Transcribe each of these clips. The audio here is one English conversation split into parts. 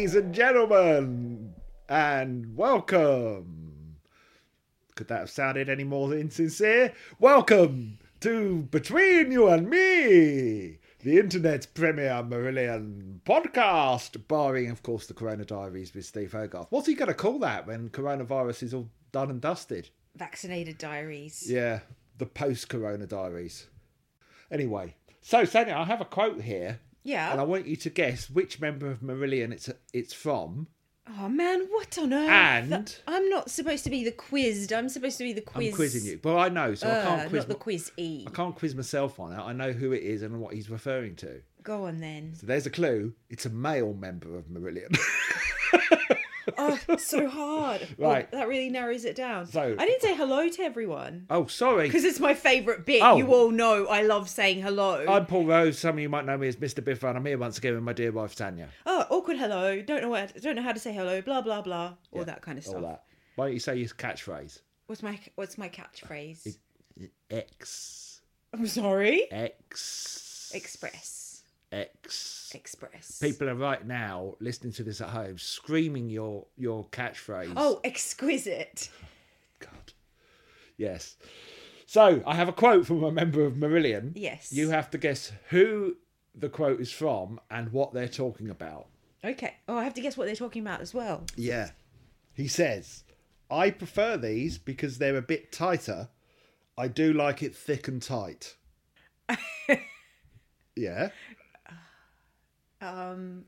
Ladies and gentlemen, and welcome. Could that have sounded any more insincere? Welcome to Between You and Me, the internet's premier Marillion podcast, barring, of course, the Corona Diaries with Steve Hogarth. What's he going to call that when coronavirus is all done and dusted? Vaccinated diaries. Yeah, the post Corona Diaries. Anyway, so Sanya, I have a quote here, Yeah. and I want you to guess which member of Marillion it's it's from. Oh man, what on earth? And- I'm not supposed to be the quizzed. I'm supposed to be the quiz. I'm quizzing you, but I know, so I Uh, can't quiz. not the quiz E. I can't quiz myself on it. I know who it is and what he's referring to. Go on then. So there's a clue. It's a male member of Marillion. Oh, so hard. Oh, right. Oh, that really narrows it down. So- I didn't say hello to everyone oh, sorry. because it's my favourite bit. Oh. You all know I love saying hello. I'm Paul Rose. Some of you might know me as Mr. Biff, and I'm here once again with my dear wife Tanya. oh, awkward hello. Don't know what. Don't know how to say hello. Blah blah blah. All Yeah, that kind of All stuff. that. Why don't you say your catchphrase? What's my What's my catchphrase? X. I'm sorry. X. Express. X. Express. People are right now listening to this at home, screaming your your catchphrase. Oh, exquisite. God. Yes. So I have a quote from a member of Marillion. Yes. You have to guess who the quote is from and what they're talking about. Okay. Oh, I have to guess what they're talking about as well. Yeah. He says, I prefer these because they're a bit tighter. I do like it thick and tight. yeah. Um,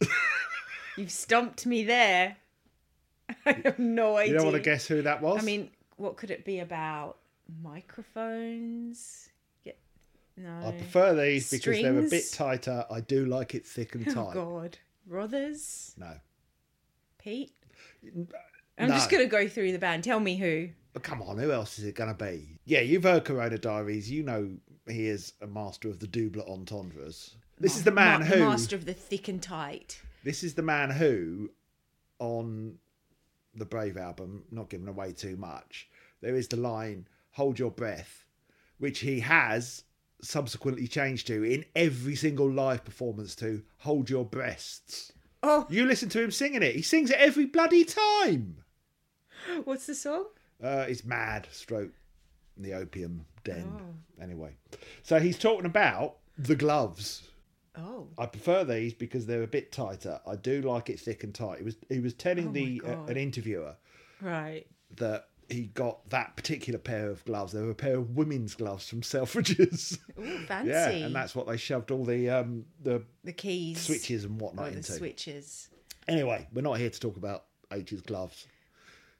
you've stumped me there. I have no idea. You don't want to guess who that was? I mean, what could it be about? Microphones? Yeah. No. I prefer these because they're a bit tighter. I do like it thick and Oh tight. God. Rothers? no. Pete? I'm just gonna go through the band. Tell me who. But come on, who else is it going to be? Yeah, you've heard Corona Diaries. You know he is a master of the double entendres. This is the man Ma- who. master of the thick and tight. This is the man who, on the Brave album, not giving away too much, there is the line "Hold your breath," which he has subsequently changed to in every single live performance to "Hold your breasts." Oh, You listen to him singing it. He sings it every bloody time. what's the song? Uh, it's mad, stroke the opium den. Oh. Anyway, so he's talking about the gloves. Oh. I prefer these because they're a bit tighter. I do like it thick and tight. He was he was telling Oh the uh, an interviewer Right. that he got that particular pair of gloves. They were a pair of women's gloves from Selfridges. Ooh, fancy. yeah, and that's what they shoved all the um the the keys. switches and whatnot Oh, the into. switches. Anyway, we're not here to talk about H's gloves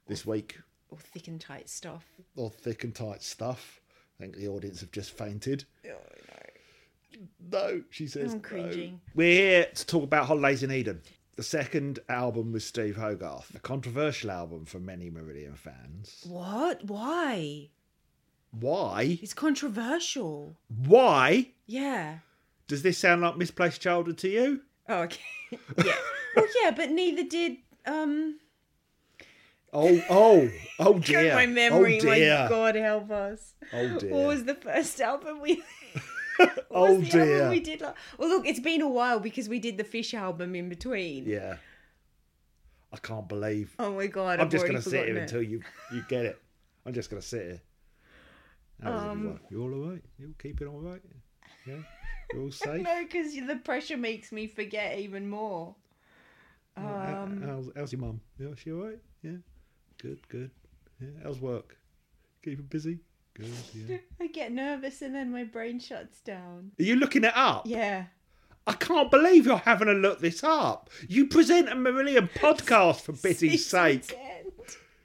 this week Or thick and tight stuff. or thick and tight stuff. I think the audience have just fainted. Oh, No, she says. I'm no. We're here to talk about Holidays in Eden, the second album with Steve Hogarth, a controversial album for many Marillion fans. What? Why? Why? It's controversial. Why Yeah. does this sound like misplaced childhood to you? Oh, okay. yeah. well, yeah, but neither did um. Oh, oh, oh dear! My memory. oh dear! My God, help us. Oh dear! What was the first album we? oh album dear! we did. Like... Well, look, it's been a while because we did the Fish album in between. Yeah, I can't believe. Oh my God! I'm I've just going to sit here it. until you you get it. I'm just going to sit here. Um. You all alright? You all keeping all right? Yeah, you're all safe. No, because the pressure makes me forget even more. How- Um, how's, how's your mum? Yeah, she all right? Yeah, good, good. Yeah, how's work? Keep her busy. Good. Yeah. I get nervous and then my brain shuts down. Are you looking it up? Yeah. I can't believe you're having to look this up. You present a Marillion podcast for pity's sake.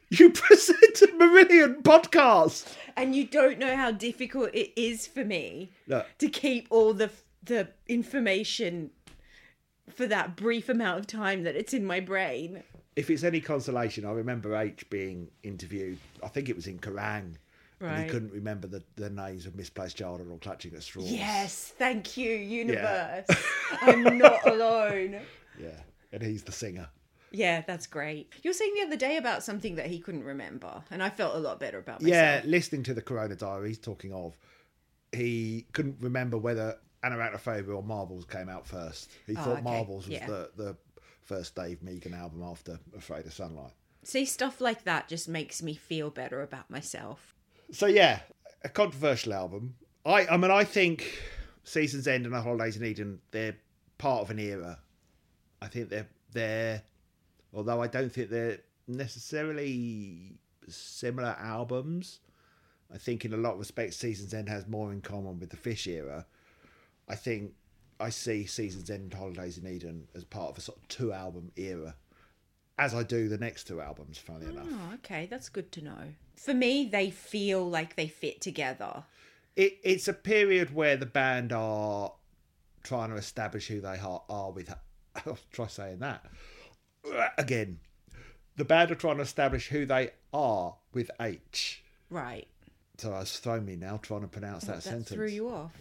You present a Marillion podcast. And you don't know how difficult it is for me Look, to keep all the the information for that brief amount of time that it's in my brain. if it's any consolation, I remember H being interviewed. I think it was in Kerrang. And he couldn't remember the, the names of Misplaced Childhood or Clutching at Straws. Yes, thank you, universe. I'm not alone. Yeah. And he's the singer. Yeah, that's great. You were saying the other day about something that he couldn't remember, and I felt a lot better about myself. Yeah, listening to the Corona Diaries, talking of, he couldn't remember whether Anoraknophobia or Marbles came out first. He Oh, thought okay, Marbles was yeah. the, the first Dave Meegan album after Afraid of Sunlight. See, stuff like that just makes me feel better about myself. So yeah, a controversial album. I I mean I think Seasons End and The Holidays in Eden they're part of an era. I think they're they're although I don't think they're necessarily similar albums. I think in a lot of respects Seasons End has more in common with the Fish era. I think I see Seasons End and Holidays in Eden as part of a sort of two album era. As I do the next two albums, funnily ah, enough. Oh, okay, that's good to know. For me, they feel like they fit together. it, it's a period where the band are trying to establish who they are, are with. I'll try saying that uh, again. The band are trying to establish who they are with H. Right. So it's thrown me now trying to pronounce oh, that, that sentence. threw you off.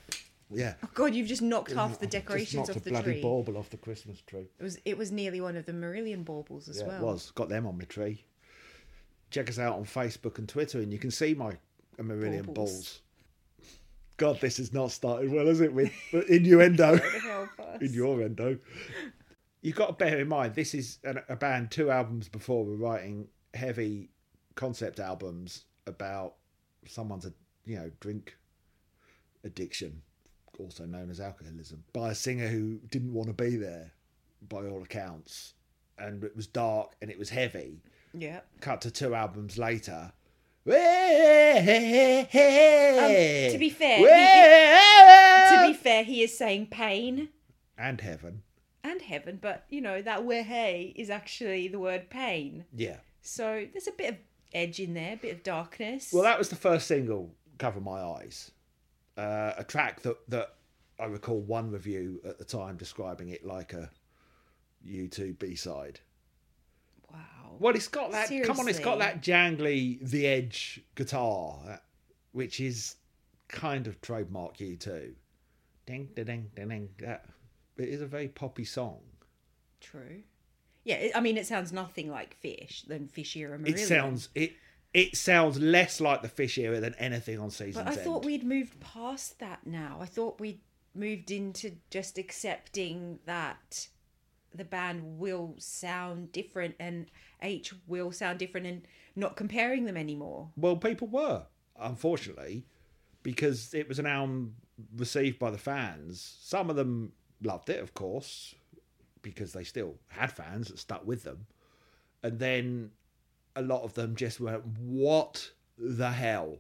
Yeah. Oh God, you've just knocked half the Just decorations knocked off a the bloody tree. bauble off the Christmas tree. It was it was nearly one of the Marillion baubles as Yeah, well. it was. Got them on my tree. Check us out on Facebook and Twitter, and you can see my Marillion Baubles. balls. God, this has not started well, has it? With innuendo. In your endo. You've got to bear in mind this is an, a band two albums before were writing heavy concept albums about someone's you know drink addiction, also known as alcoholism, by a singer who didn't want to be there, by all accounts, and it was dark and it was heavy. Yeah. Cut to two albums later. Um, to be fair, he- To be fair, he is saying pain and heaven, and heaven, but you know that where hey is actually the word pain. yeah. So there's a bit of edge in there, a bit of darkness. Well, that was the first single, "Cover My Eyes," uh, a track that that I recall one review at the time describing it like a U2 B side. wow. Well, it's got that. Come on, it's got that jangly, the edge guitar, which is kind of trademark U2. Ding, ding, ding, ding, ding. That it is a very poppy song. True. Yeah, I mean, it sounds nothing like fish than fish era Marillion. It sounds it. It sounds less like the Fish era than anything on Season's But I End. thought we'd moved past that now. I thought we'd moved into just accepting that the band will sound different and H will sound different and not comparing them anymore. Well, people were, unfortunately, because it was an album received by the fans. Some of them loved it, of course, because they still had fans that stuck with them. And then a lot of them just went, What the hell?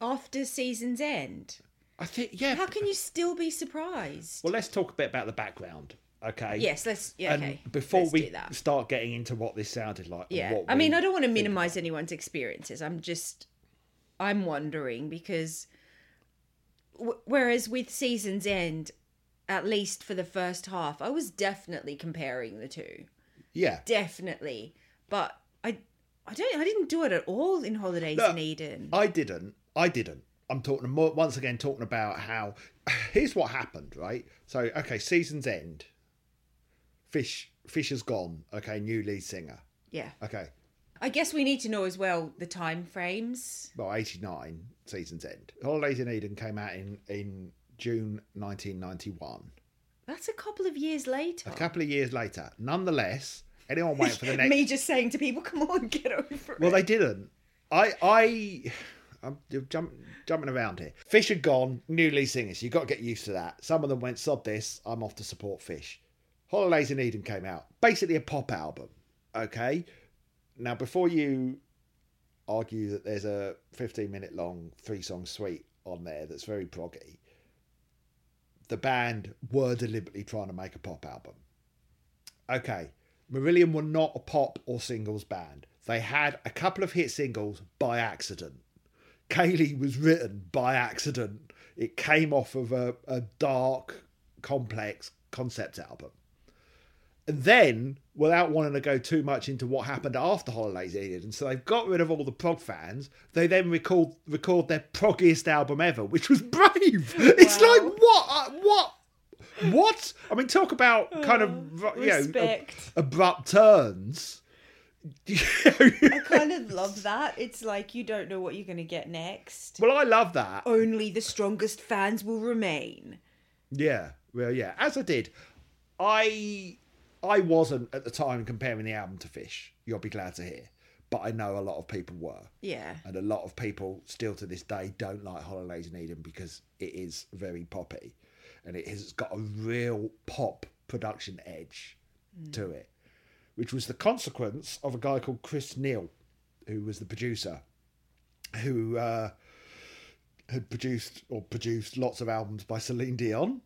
After season's end, I think, yeah. how can you still be surprised? Well, let's talk a bit about the background, okay? yes, let's. Yeah, And okay. before let's we start getting into what this sounded like, Yeah. what I mean, I don't want to think minimize anyone's experiences. I'm just, I'm wondering because, w- whereas with Season's End, at least for the first half, I was definitely comparing the two. yeah, Definitely. But I, don't, I didn't do it at all in Holidays in Eden. I didn't. I didn't. I'm talking more once again talking about how here's what happened, right? So okay, season's end. Fish Fish has gone. Okay, new lead singer. yeah. Okay, I guess we need to know as well the time frames. well, eighty nine season's end. Holidays in Eden came out in in June 1991. That's a couple of years later. A couple of years later, nonetheless, anyone waiting for the next Me just saying to people, "Come on, get over it." Well, they didn't. I, I, I'm jump, jumping around here. Fish had gone, new lead singers. You got to get used to that. Some of them went, sod this, I'm off to support Fish. Holidays in Eden came out, basically a pop album. Okay. Now, before you argue that there's a 15 minute long three song suite on there that's very proggy, the band were deliberately trying to make a pop album. Okay, Marillion were not a pop or singles band. They had a couple of hit singles by accident. Kayleigh was written by accident. It came off of a, a dark, complex concept album. And then, without wanting to go too much into what happened after Holidays ended, and so they've got rid of all the prog fans, they then record record their proggiest album ever, which was Brave. It's like what uh, what what? I mean, talk about kind of oh, you know ab- abrupt turns. I kind of love that. It's like you don't know what you're going to get next. well, I love that. Only the strongest fans will remain. Yeah, well, yeah. As I did, I I wasn't at the time comparing the album to Fish. You'll be glad to hear, but I know a lot of people were, Yeah. and a lot of people still to this day don't like Holidays in Eden because it is very poppy, and it has got a real pop production edge to it, which was the consequence of a guy called Chris Neil, who was the producer, who. Uh, had produced or produced lots of albums by Celine Dion,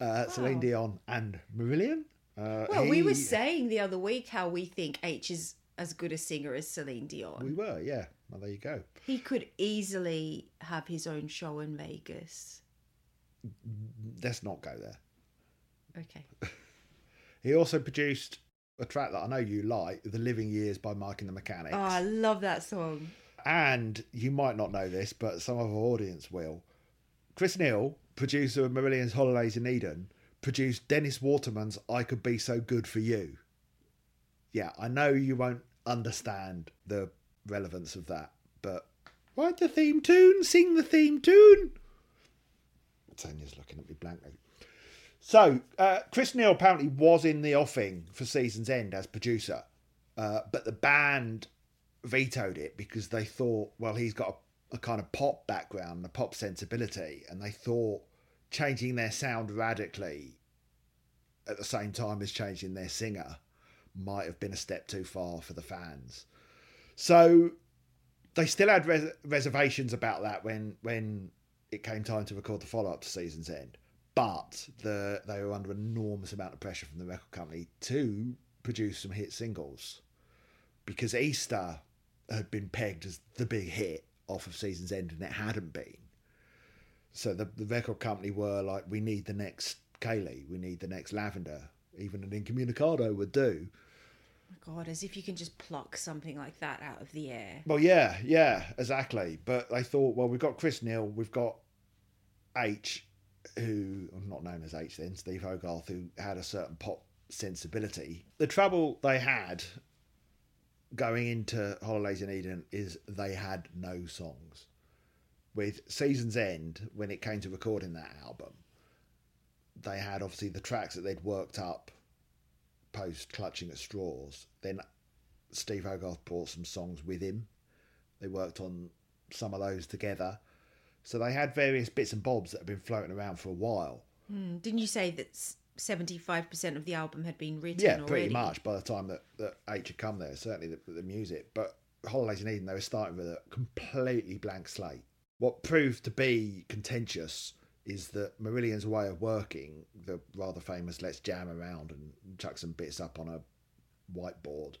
uh, Celine Dion and Marillion. Uh, Well, we were saying the other week how we think H is as good a singer as Celine Dion. we were, yeah. Well, there you go. He could easily have his own show in Vegas. Let's not go there. Okay. He also produced a track that I know you like, "The Living Years" by Mike and the Mechanics. Oh, I love that song. And you might not know this, but some of our audience will. Chris Neil, producer of Marillion's Holidays in Eden, produced Dennis Waterman's I Could Be So Good for You. Yeah, I know you won't understand the relevance of that, but write the theme tune, sing the theme tune. Tanya's looking at me blankly. So, uh, Chris Neil apparently was in the offing for Season's End as producer, uh, but the band vetoed it because they thought, well, he's got a, a kind of pop background, a pop sensibility, and they thought changing their sound radically at the same time as changing their singer might have been a step too far for the fans. So they still had res- reservations about that when when it came time to record the follow up to Season's End. But the they were under enormous amount of pressure from the record company to produce some hit singles because Easter had been pegged as the big hit off of Season's End and it hadn't been. So the, the record company were like, we need the next Kayleigh, we need the next Lavender. Even an Incommunicado would do. God, as if you can just pluck something like that out of the air. Well, yeah, yeah, exactly. But they thought, well, we've got Chris Neil, we've got H, who not known as H then, Steve Hogarth, who had a certain pop sensibility. The trouble they had going into Holidays in Eden is they had no songs. With Season's End, when it came to recording that album, they had obviously the tracks that they'd worked up post Clutching at Straws. Then Steve Hogarth brought some songs with him. They worked on some of those together. So they had various bits and bobs that had been floating around for a while. Hmm, Didn't you say that seventy-five percent of the album had been written? Yeah, already? pretty much by the time that, that H had come there, certainly the, the music. But Holidays in Eden, they were starting with a completely blank slate. What proved to be contentious is that Marillion's way of working, the rather famous let's jam around and chuck some bits up on a whiteboard,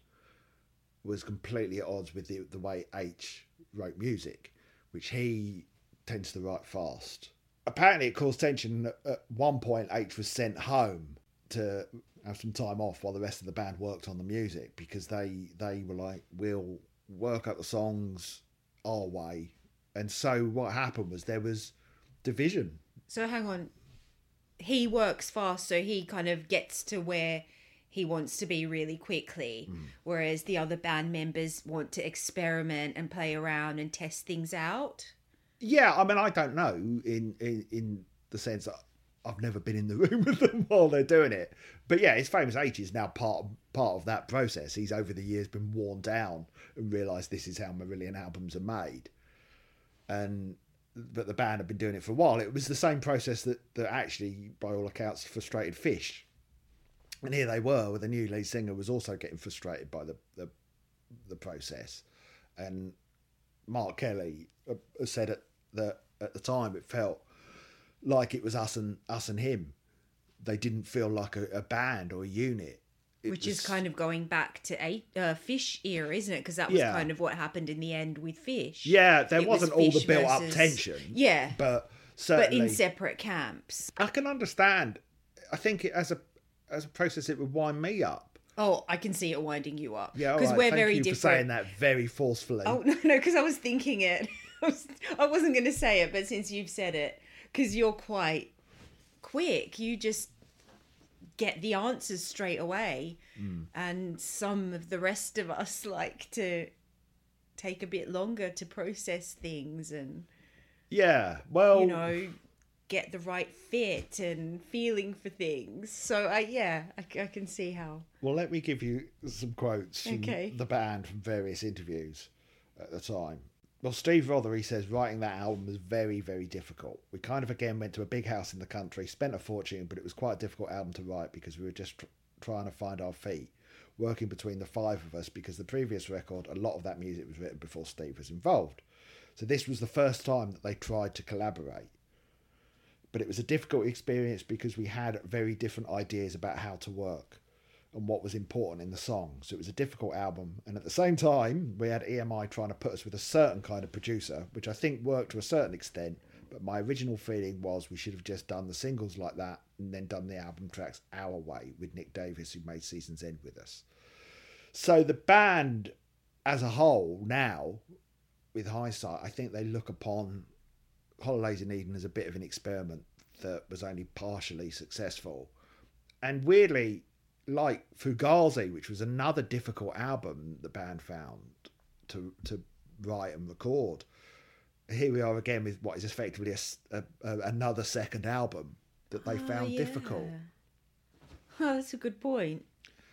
was completely at odds with the, the way H wrote music, which he tends to write fast. Apparently, it caused tension. At one point, H was sent home to have some time off while the rest of the band worked on the music because they they were like, "We'll work out the songs our way." And so what happened was there was division. So hang on. He works fast, so he kind of gets to where he wants to be really quickly, Hmm. whereas the other band members want to experiment and play around and test things out. Yeah, I mean, I don't know in in, in the sense that I've never been in the room with them while they're doing it. But yeah, his famous H is now part part of that process. He's over the years been worn down and realised this is how Marillion albums are made. And but the band had been doing it for a while. It was the same process that, that actually, by all accounts, frustrated Fish. And here they were with a new lead singer was also getting frustrated by the the, the process. And Mark Kelly uh, said at the at the time it felt like it was us and us and him. They didn't feel like a, a band or a unit. It which is kind of going back to a uh, fish era, isn't it? Because that was Yeah. kind of what happened in the end with fish. yeah. There It was wasn't all the built up tension. Yeah, but certainly, but in separate camps. I can understand. I think it, as a as a process, it would wind me up. Oh, I can see it winding you up. Yeah, because right, we're thank very you different. for saying that very forcefully. Oh no, no, because I was thinking it. I, was, I wasn't going to say it, but since you've said it, because you're quite quick, you just get the answers straight away, Hmm. and some of the rest of us like to take a bit longer to process things, and yeah. Well, you know, get the right fit and feeling for things. So I yeah, I can see how. Well, let me give you some quotes from the band from various interviews at the time. Well, Steve Rothery says writing that album was very, very difficult. We kind of again went to a big house in the country, spent a fortune, but it was quite a difficult album to write because we were just tr- trying to find our feet, working between the five of us because the previous record, a lot of that music was written before Steve was involved. So this was the first time that they tried to collaborate but it was a difficult experience because we had very different ideas about how to work and what was important in the song. So it was a difficult album, and at the same time, we had EMI trying to put us with a certain kind of producer, which I think worked to a certain extent. But my original feeling was we should have just done the singles like that and then done the album tracks our way with Nick Davis, who made Seasons End with us. So the band as a whole now, with hindsight, I think they look upon Holidays in Eden as a bit of an experiment that was only partially successful. And weirdly, like Fugazi, which was another difficult album the band found to to write and record, here we are again with what is effectively a a a another second album that they Oh, found difficult. yeah. Oh, that's a good point.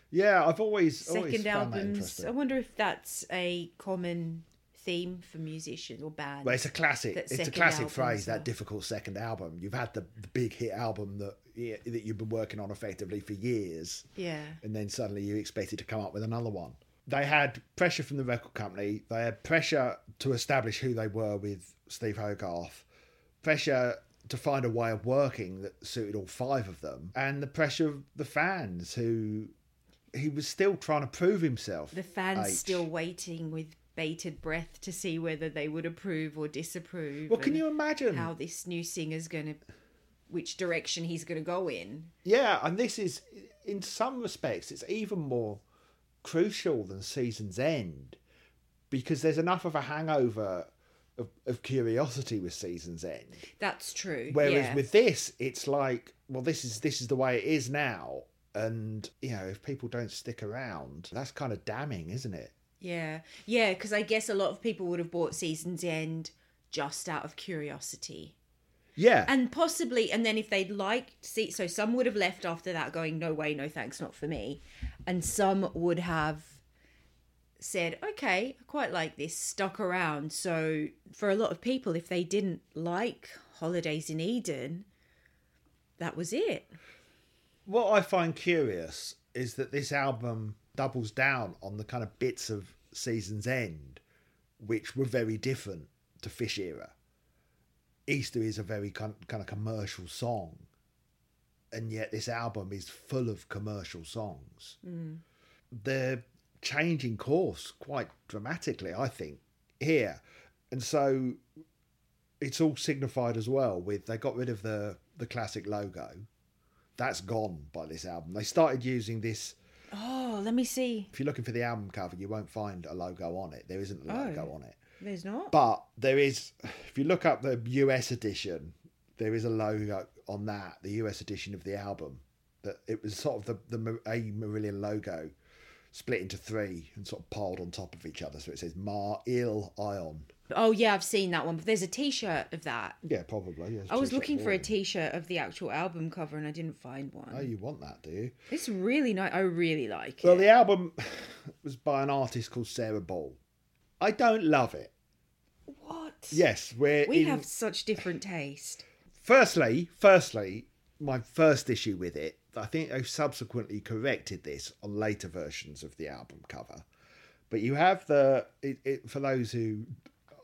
Yeah, I've always always Second found albums. I wonder if that's a common theme for musicians or bands. Well, it's a classic. It's a classic phrase. That difficult second album. You've had the, the big hit album that yeah, that you've been working on effectively for years, yeah. and then suddenly you expected to come up with another one. They had pressure from the record company. They had pressure to establish who they were with Steve Hogarth. Pressure to find a way of working that suited all five of them, and the pressure of the fans who he was still trying to prove himself. The fans H. still waiting with bated breath to see whether they would approve or disapprove. Well, can you imagine? how this new singer's going to, which direction he's going to go in? Yeah, and this is, in some respects, it's even more crucial than Season's End because there's enough of a hangover of, of curiosity with Season's End. That's true. Whereas yeah. with this, it's like, well, this is this is the way it is now, and you know, if people don't stick around, that's kind of damning, isn't it? Yeah, yeah, because I guess a lot of people would have bought Season's End just out of curiosity. Yeah, And possibly, and then if they'd liked, see, so some would have left after that going, no way, no thanks, not for me. And some would have said, okay, I quite like this, stuck around. So for a lot of people, if they didn't like Holidays in Eden, that was it. what I find curious is that this album doubles down on the kind of bits of Season's End, which were very different to Fish Era. Easter is a very kind kind of commercial song, and yet this album is full of commercial songs. Mm. They're changing course quite dramatically, I think, here, and so it's all signified as well with they got rid of the the classic logo that's gone by this album. They started using this. Oh, let me see. If you're looking for the album cover, you won't find a logo on it. There isn't a logo Oh. on it. There's not. But there is, if you look up the US edition, there is a logo on that, the US edition of the album. That it was sort of the, the A Marillion logo split into three and sort of piled on top of each other. So it says Mar Il Ion. Oh, yeah, I've seen that one. But there's a t shirt of that. Yeah, probably. yeah, I was looking for a T-shirt of the actual album cover and I didn't find one. Oh, you want that, do you? It's really nice. I really like Well, it. Well, the album was by an artist called Sarah Ball. I don't love it. What? Yes, we're We in, have such different taste. Firstly, firstly, my first issue with it, I think they've subsequently corrected this on later versions of the album cover. But you have the it, it for those who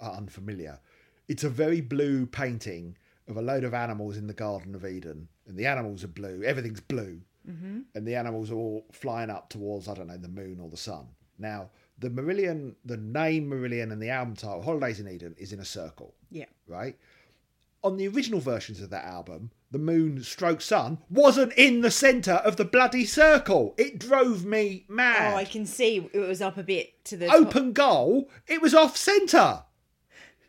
are unfamiliar, it's a very blue painting of a load of animals in the Garden of Eden, and the animals are blue. Everything's blue, mm-hmm. and the animals are all flying up towards I don't know the moon or the sun. Now, the Marillion, the name Marillion, and the album title Holidays in Eden is in a circle Yeah. right? On the original versions of that album, the moon stroke sun wasn't in the centre of the bloody circle. It drove me mad. Oh, I can see it was up a bit to the Open goal, it was off centre.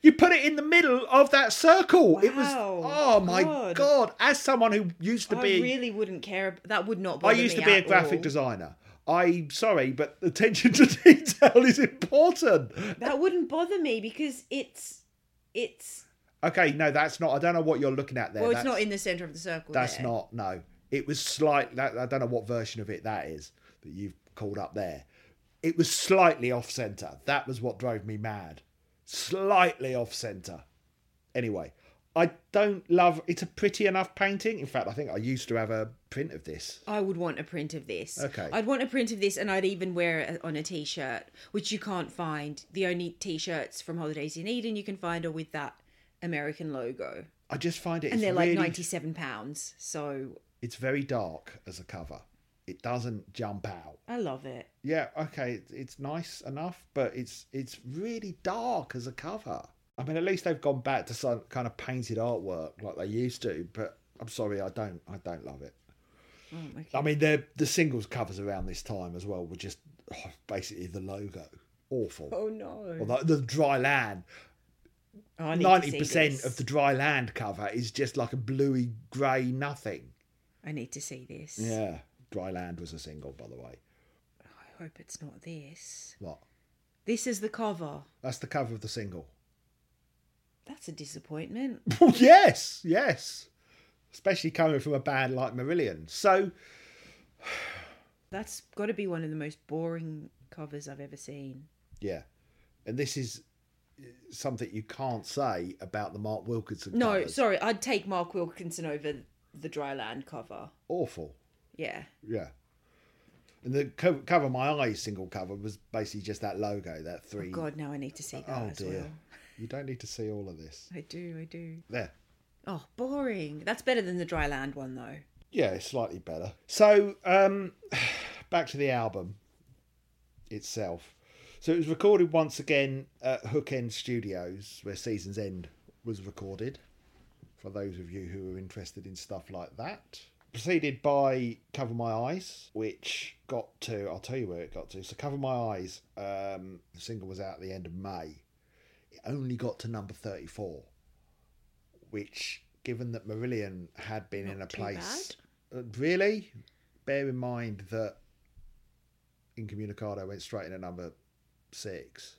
You put it in the middle of that circle. It was oh my God. god! As someone who used to Top. be I really wouldn't care. That would not bother me. I used to be a graphic all. designer. I'm sorry, but attention to detail is important. That wouldn't bother me because it's it's Okay, no, that's not. I don't know what you're looking at there. well, it's That's- not in the center of the circle. That's there. not. No, it was slight. That, I don't know what version of it that is that you've called up there. It was slightly off center. That was what drove me mad. Slightly off center. Anyway, I don't love. It's a pretty enough painting. In fact, I think I used to have a print of this. I would want a print of this. Okay. I'd want a print of this, and I'd even wear it on a t-shirt, which you can't find. The only t-shirts from Holidays in Eden you can find are with that American logo, I just find it. and they're like ninety-seven pounds. So It's very dark as a cover. It doesn't jump out. I love it. Yeah, okay, it's- nice enough, but it's it's really dark as a cover. I mean, at least they've gone back to some kind of painted artwork like they used to. But I'm sorry, I don't, I don't love it. Oh, okay. I mean, the the singles covers around this time as well were just oh, basically the logo, awful. Oh no! Or the, the dry land. Oh, I need to Ninety see percent of the dry land cover is just like a bluey grey nothing. I need to see this. Yeah, dry land was a single, by the way. I hope it's not this. What? This is the cover. That's the cover of the single. That's a disappointment. Well, yes, yes. Especially coming from a band like Marillion. So, That's got to be one of the most boring covers I've ever seen. yeah. And this is uh, something you can't say about the Mark Wilkinson No, covers. sorry, I'd take Mark Wilkinson over the Dryland cover. Awful. Yeah. Yeah. And the co- cover my eyes single cover was basically just that logo, that three. God, now I need to see that Oh, as dear. well. You don't need to see all of this. I do, I do. There. Oh, boring. That's better than the dry land one, though. Yeah, it's slightly better. So, um, back to the album itself. So it was recorded once again at Hook End Studios, where Seasons End was recorded. For those of you who are interested in stuff like that, preceded by Cover My Eyes, which got to I'll tell you where it got to. So Cover My Eyes, um, the single was out at the end of May. It only got to number thirty-four, which, given that Marillion had been in a place, Uh, really, bear in mind that Incommunicado went straight in at number six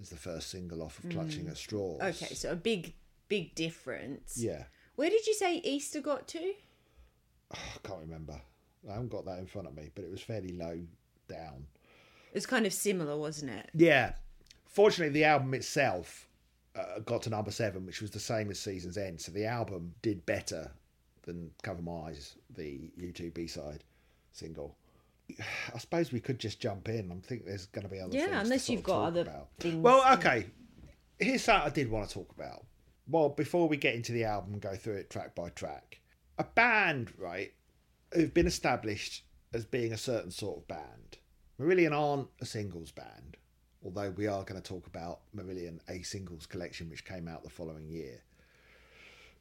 as the first single off of Clutching at Straws. Okay, so a big, big difference. Yeah. Where did you say Easter got to? I can't remember. I haven't got that in front of me, but it was fairly low down. It was kind of similar, wasn't it? Yeah. Fortunately, the album itself uh, got to number seven, which was the same as Season's End. So the album did better than Cover My Eyes, the U2 B side single. I suppose we could just jump in. I think there's going to be other Yeah, unless you've got other about. things. Well, okay. Here's something I did want to talk about. Well, before we get into the album and go through it track by track, a band, right, who've been established as being a certain sort of band. Marillion aren't a singles band, although we are going to talk about Marillion, a singles collection which came out the following year,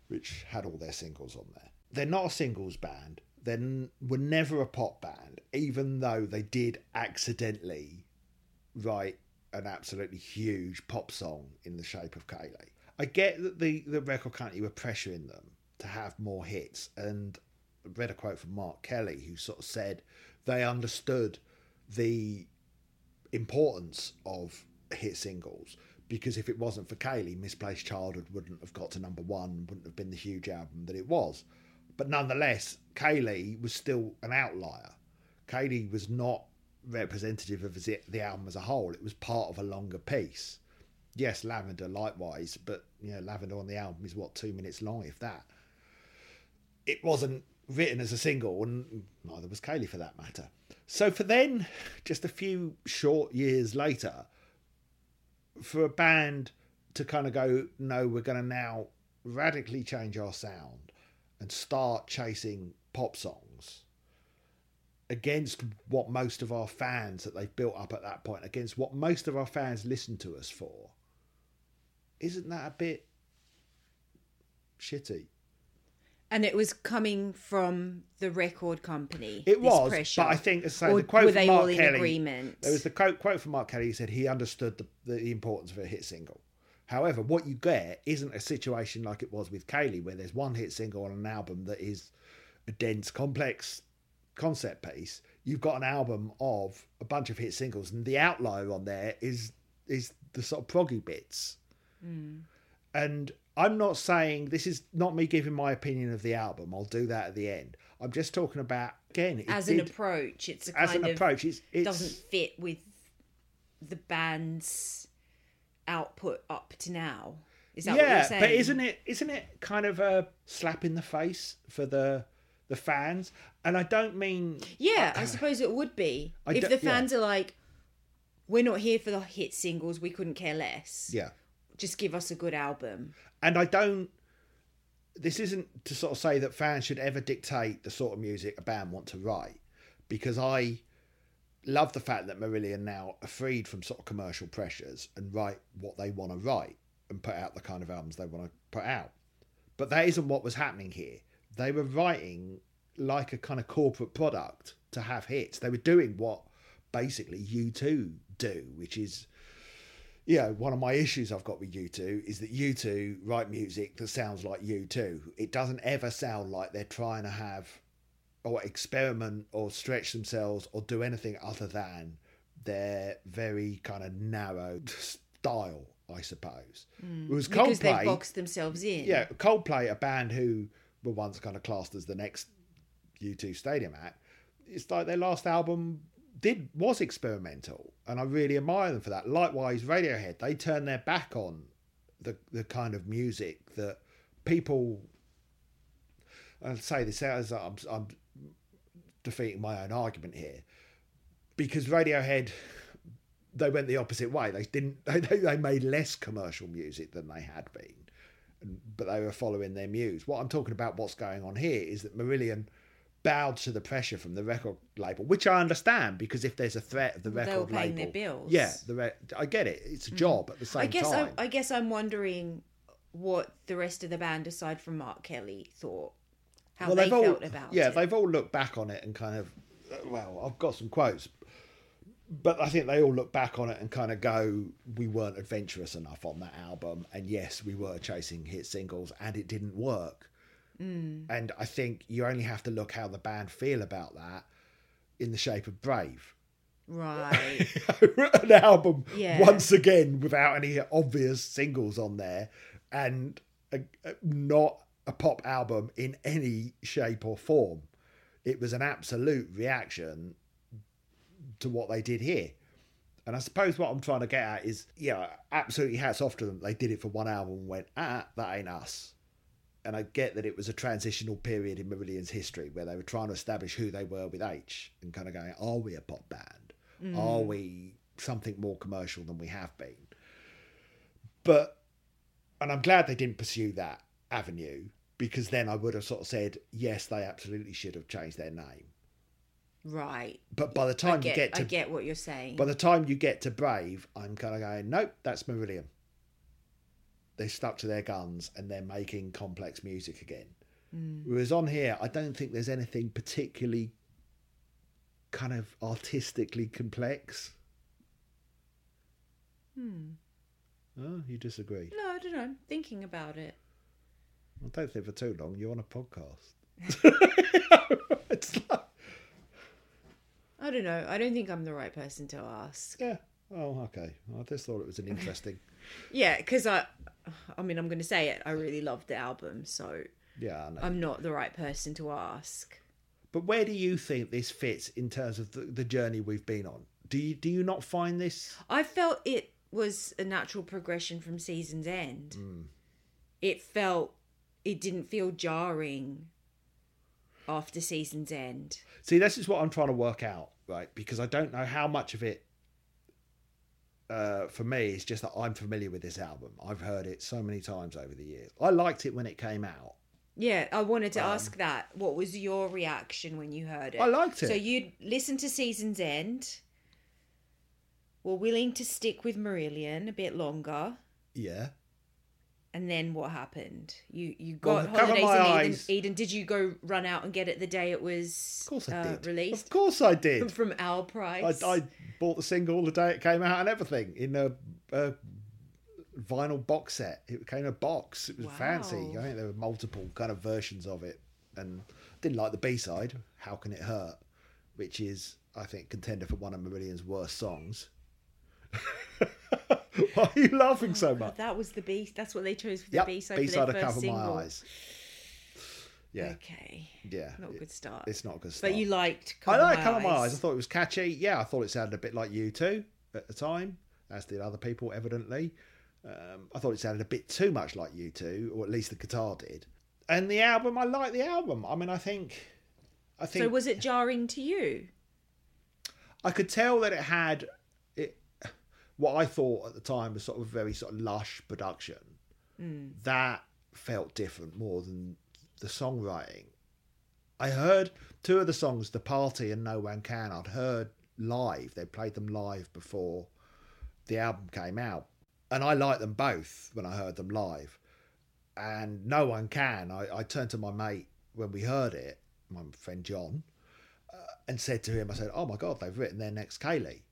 which had all their singles on there. They're not a singles band. They were never a pop band, even though they did accidentally write an absolutely huge pop song in the shape of Kayleigh. I get that the, the record company were pressuring them to have more hits, and I read a quote from Mark Kelly who sort of said they understood the importance of hit singles because if it wasn't for Kayleigh, Misplaced Childhood wouldn't have got to number one, wouldn't have been the huge album that it was. But nonetheless, Kayleigh was still an outlier. Kayleigh was not representative of the album as a whole. It was part of a longer piece. Yes, Lavender likewise, but you know, Lavender on the album is what two minutes long, if that. It wasn't written as a single, and neither was Kayleigh for that matter. So for then, just a few short years later, for a band to kind of go, no, we're going to now radically change our sound and start chasing pop songs against what most of our fans that they've built up at that point, against what most of our fans listen to us for, isn't that a bit shitty? And it was coming from the record company. It was, pressure. but I think as I say, Or the quote were from they Mark all in Kelly, agreement? There was the quote, quote from Mark Kelly. He said he understood the, the importance of a hit single. However, what you get isn't a situation like it was with Kayleigh, where there's one hit single on an album that is a dense, complex concept piece. You've got an album of a bunch of hit singles, and the outlier on there is is the sort of proggy bits. Hmm. And I'm not saying this is not me giving my opinion of the album. I'll do that at the end. I'm just talking about again As an approach, it's a as kind an of approach. It's, it's doesn't fit with the band's output up to now. Is that what you're yeah, saying? but isn't it isn't it kind of a slap in the face for the the fans? And I don't mean Yeah, I suppose it would be. I if the fans are like, we're not here for the hit singles, we couldn't care less. yeah. Just give us a good album. and I don't. This isn't to sort of say that fans should ever dictate the sort of music a band want to write, because I love the fact that Marillion now are freed from sort of commercial pressures and write what they want to write and put out the kind of albums they want to put out. But that isn't what was happening here. They were writing like a kind of corporate product to have hits. They were doing what basically U2 do, which is you know, one of my issues I've got with U2 is that U2 write music that sounds like U2. It doesn't ever sound like they're trying to have or experiment or stretch themselves or do anything other than their very kind of narrow style, I suppose. Mm, it was Because they've Coldplay. boxed themselves in. Yeah, Coldplay, a band who were once kind of classed as the next U2 stadium act. It's like their last album did was experimental, and I really admire them for that. Likewise, Radiohead, they turned their back on the the kind of music that people. I'll say this out as I'm, I'm defeating my own argument here, because Radiohead they went the opposite way. They didn't. They, they made less commercial music than they had been, but they were following their muse. What I'm talking about, what's going on here, is that Marillion bowed to the pressure from the record label, which I understand because if there's a threat of the They record label, their bills. yeah, the re- I get it. It's a job at the same I guess time. I, I guess I'm wondering what the rest of the band, aside from Mark Kelly, thought. How they they've all, felt about yeah, it. Yeah, they've all looked back on it and kind of, uh, well, I've got some quotes, but I think they all look back on it and kind of go, we weren't adventurous enough on that album, and yes, we were chasing hit singles, and it didn't work. Mm. And I think you only have to look how the band feel about that in the shape of Brave. Right. an album Yeah. once again without any obvious singles on there and a, a- not a pop album in any shape or form it was an absolute reaction to what they did here and i suppose what i'm trying to get at is yeah absolutely hats off to them they did it for one album and went ah that ain't us and I get that it was a transitional period in Marillion's history where they were trying to establish who they were with H and kind of going, are we a pop band? Are mm. we something more commercial than we have been? But, and I'm glad they didn't pursue that avenue because then I would have sort of said, yes, they absolutely should have changed their name. right. But by the time get, you get I to get what you're saying. by the time you get to Brave, I'm kind of going, nope, that's Marillion. They stuck to their guns and they're making complex music again. Whereas on here, I don't think there's anything particularly kind of artistically complex. Hmm. Oh, you disagree? No, I don't know. I'm thinking about it. I don't think for too long. You're on a podcast. it's like, I don't know. I don't think I'm the right person to ask. yeah. Oh, okay. I just thought it was an interesting. Yeah, because I, I mean, I'm going to say it. I really loved the album, so Yeah, I know. I'm not the right person to ask. But where do you think this fits in terms of the, the journey we've been on? Do you do you not find this? I felt it was a natural progression from season's end. Mm. It felt, it didn't feel jarring after season's end. See, this is what I'm trying to work out, right? Because I don't know how much of it. Uh, for me, it's just that I'm familiar with this album. I've heard it so many times over the years. I liked it when it came out. Yeah, I wanted to ask that. What was your reaction when you heard it? I liked it. So you'd listened to Season's End, were willing to stick with Marillion a bit longer, Yeah. And then what happened? You you Well, got cover holidays my in Eden, eyes- Eden. Did you go run out and get it the day it was Of course I uh, did. released Of course I did. from our price? I, I bought the single the day it came out and everything in a, a vinyl box set. It came in a box. It was fancy. I think there were multiple kind of versions of it, and didn't like the B side. How can it hurt? Which is, I think, contender for one of Marillion's worst songs. Why are you laughing so much? That was the B. That's what they chose for the Yep, B side B side of Cover single. My Eyes. Yeah, Okay. yeah. Not a good start. It's not a good start. But you liked I Cover like My Cover My Eyes. I thought it was catchy. Yeah, I thought it sounded a bit like U2 at the time, as did other people, evidently. Um, I thought it sounded a bit too much like U2, or at least the guitar did. And the album, I like the album. I mean, I think, I think So was it jarring to you? I could tell that it had. What I thought at the time was sort of a very sort of lush production. Mm. That felt different more than the songwriting. I heard two of the songs, "The Party" and "No One Can." I'd heard live. They played them live before the album came out, and I liked them both when I heard them live. And "No One Can," I, I turned to my mate when we heard it, my friend John, uh, and said to him, I said, "Oh my God, they've written their next Kayleigh."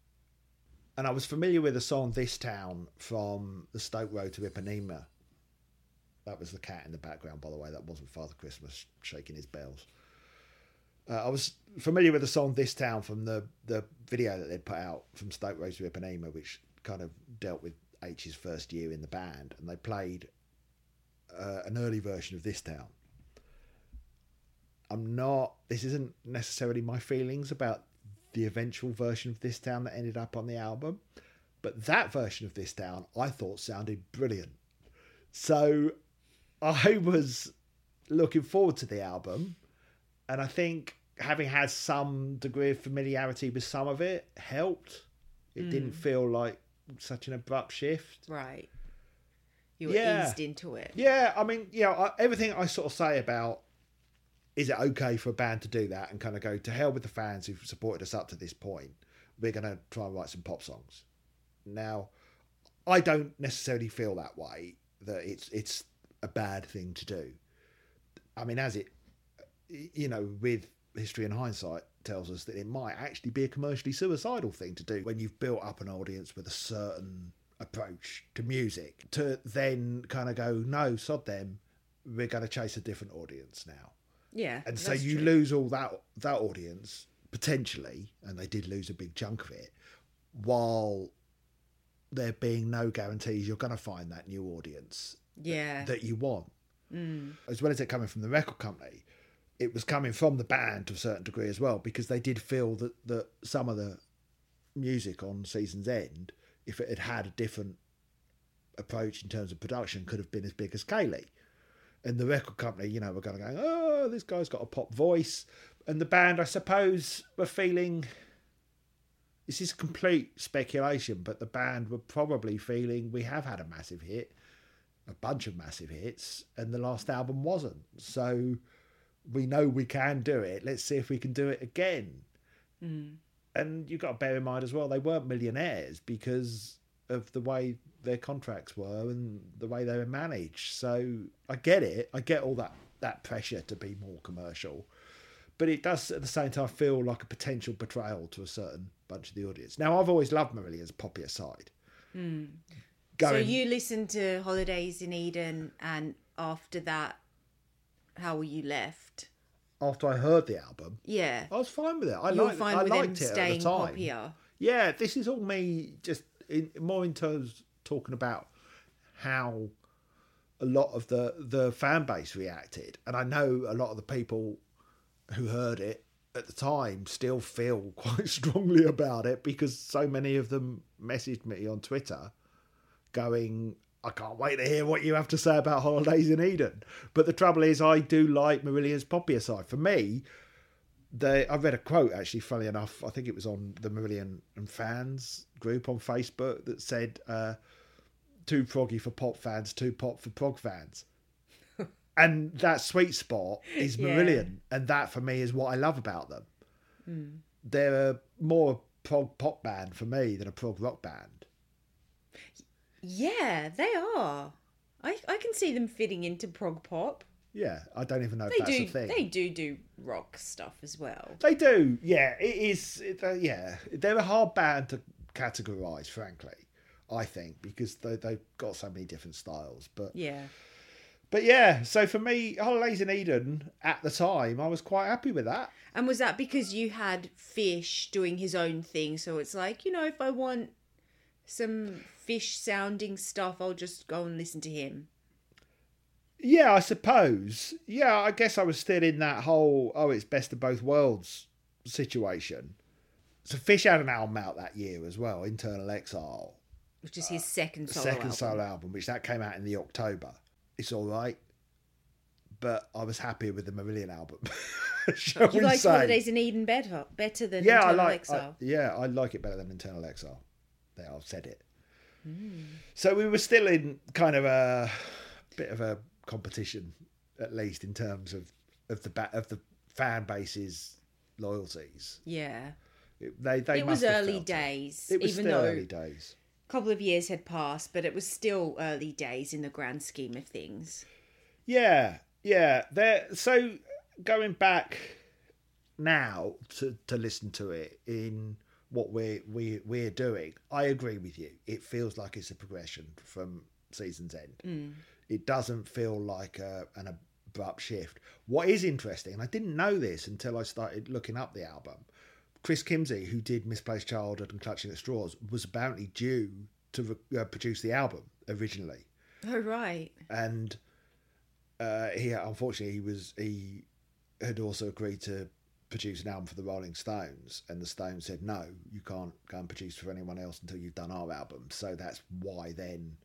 And I was familiar with the song "This Town" from the Stoke Row to Ipanema. That was the cat in the background, by the way. That wasn't Father Christmas shaking his bells. Uh, I was familiar with the song "This Town" from the the video that they'd put out from Stoke Row to Ipanema, which kind of dealt with H's first year in the band, and they played uh, an early version of "This Town." I'm not. This isn't necessarily my feelings about the eventual version of this town that ended up on the album, but that version of this town I thought sounded brilliant. So I was looking forward to the album, and I think having had some degree of familiarity with some of it helped. It hmm. didn't feel like such an abrupt shift. Right. You were Yeah. eased into it. Yeah, I mean, you know, I, everything I sort of say about is it okay for a band to do that and kind of go to hell with the fans who've supported us up to this point. We're going to try and write some pop songs. Now, I don't necessarily feel that way that it's it's a bad thing to do. I mean, as it, you know, with history and hindsight tells us that it might actually be a commercially suicidal thing to do when you've built up an audience with a certain approach to music to then kind of go, no, sod them, we're going to chase a different audience now. Yeah. And so you true. lose all that that audience potentially, and they did lose a big chunk of it, while there being no guarantees you're going to find that new audience Yeah. that you want. Mm. As well as it coming from the record company, it was coming from the band to a certain degree as well, because they did feel that, that some of the music on Season's End, if it had had a different approach in terms of production, could have been as big as Kayleigh. And the record company, you know, were going to go, oh, this guy's got a pop voice. And the band, I suppose, were feeling this is complete speculation, but the band were probably feeling we have had a massive hit, a bunch of massive hits, and the last album wasn't. So we know we can do it. Let's see if we can do it again. Mm. And you've got to bear in mind as well, they weren't millionaires because of the way their contracts were and the way they were managed. So I get it. I get all that, that pressure to be more commercial. But it does at the same time feel like a potential betrayal to a certain bunch of the audience. Now, I've always loved Marillion's poppier side. Hmm. so Going, you listened to Holidays in Eden, and after that, how were you left? after I heard the album, Yeah. I was fine with it. I liked, fine I with them liked it at the time. poppier. Yeah, this is all me just in, more in terms talking about how a lot of the the fan base reacted, and I know a lot of the people who heard it at the time still feel quite strongly about it because so many of them messaged me on Twitter going, I can't wait to hear what you have to say about Holidays in Eden. But the trouble is, I do like Marillion's poppier side. For me, they I read a quote actually, funny enough, I think it was on the Marillion and fans group on Facebook that said, uh, too proggy for pop fans, too pop for prog fans. and that sweet spot is Yeah. Marillion. And that for me is what I love about them. They're a more prog pop band for me than a prog rock band. Yeah, they are. I I can see them fitting into prog pop. Yeah, I don't even know if They that's do. a thing. They do do rock stuff as well. They do, yeah. It is, it, uh, yeah. They're a hard band to categorise, frankly. I think because they they've got so many different styles, but Yeah. but yeah. So for me, Holidays in Eden at the time, I was quite happy with that. And was that because you had Fish doing his own thing? So it's like, you know, if I want some fish sounding stuff, I'll just go and listen to him. Yeah, I suppose. Yeah, I guess I was still in that whole oh, it's best of both worlds situation. So Fish had an album out that year as well, Internal Exile, Which is his second solo Uh, second album. solo album, which that came out in the October. It's all right, but I was happier with the Marillion album. shall You we like say? Holidays in Eden better, better than yeah, I Internal like. I, Exile. yeah, I like it better than Internal Exile. There, I've said it. Hmm. So we were still in kind of a bit of a competition, at least in terms of of the ba- of the fan base's loyalties. yeah. It, they they it was early felt it. days, It was even still though early days. A couple of years had passed, but it was still early days in the grand scheme of things. Yeah, yeah. There. So going back now to to listen to it in what we're we we're doing, I agree with you. It feels like it's a progression from season's end. Mm. It doesn't feel like a, an abrupt shift. What is interesting, and I didn't know this until I started looking up the album. Chris Kimsey, who did Misplaced Childhood and Clutching at Straws, was apparently due to re- uh, produce the album originally Oh right. and uh, he unfortunately he was he had also agreed to produce an album for the Rolling Stones, and the Stones said no, you can't go and produce for anyone else until you've done our album. So that's why then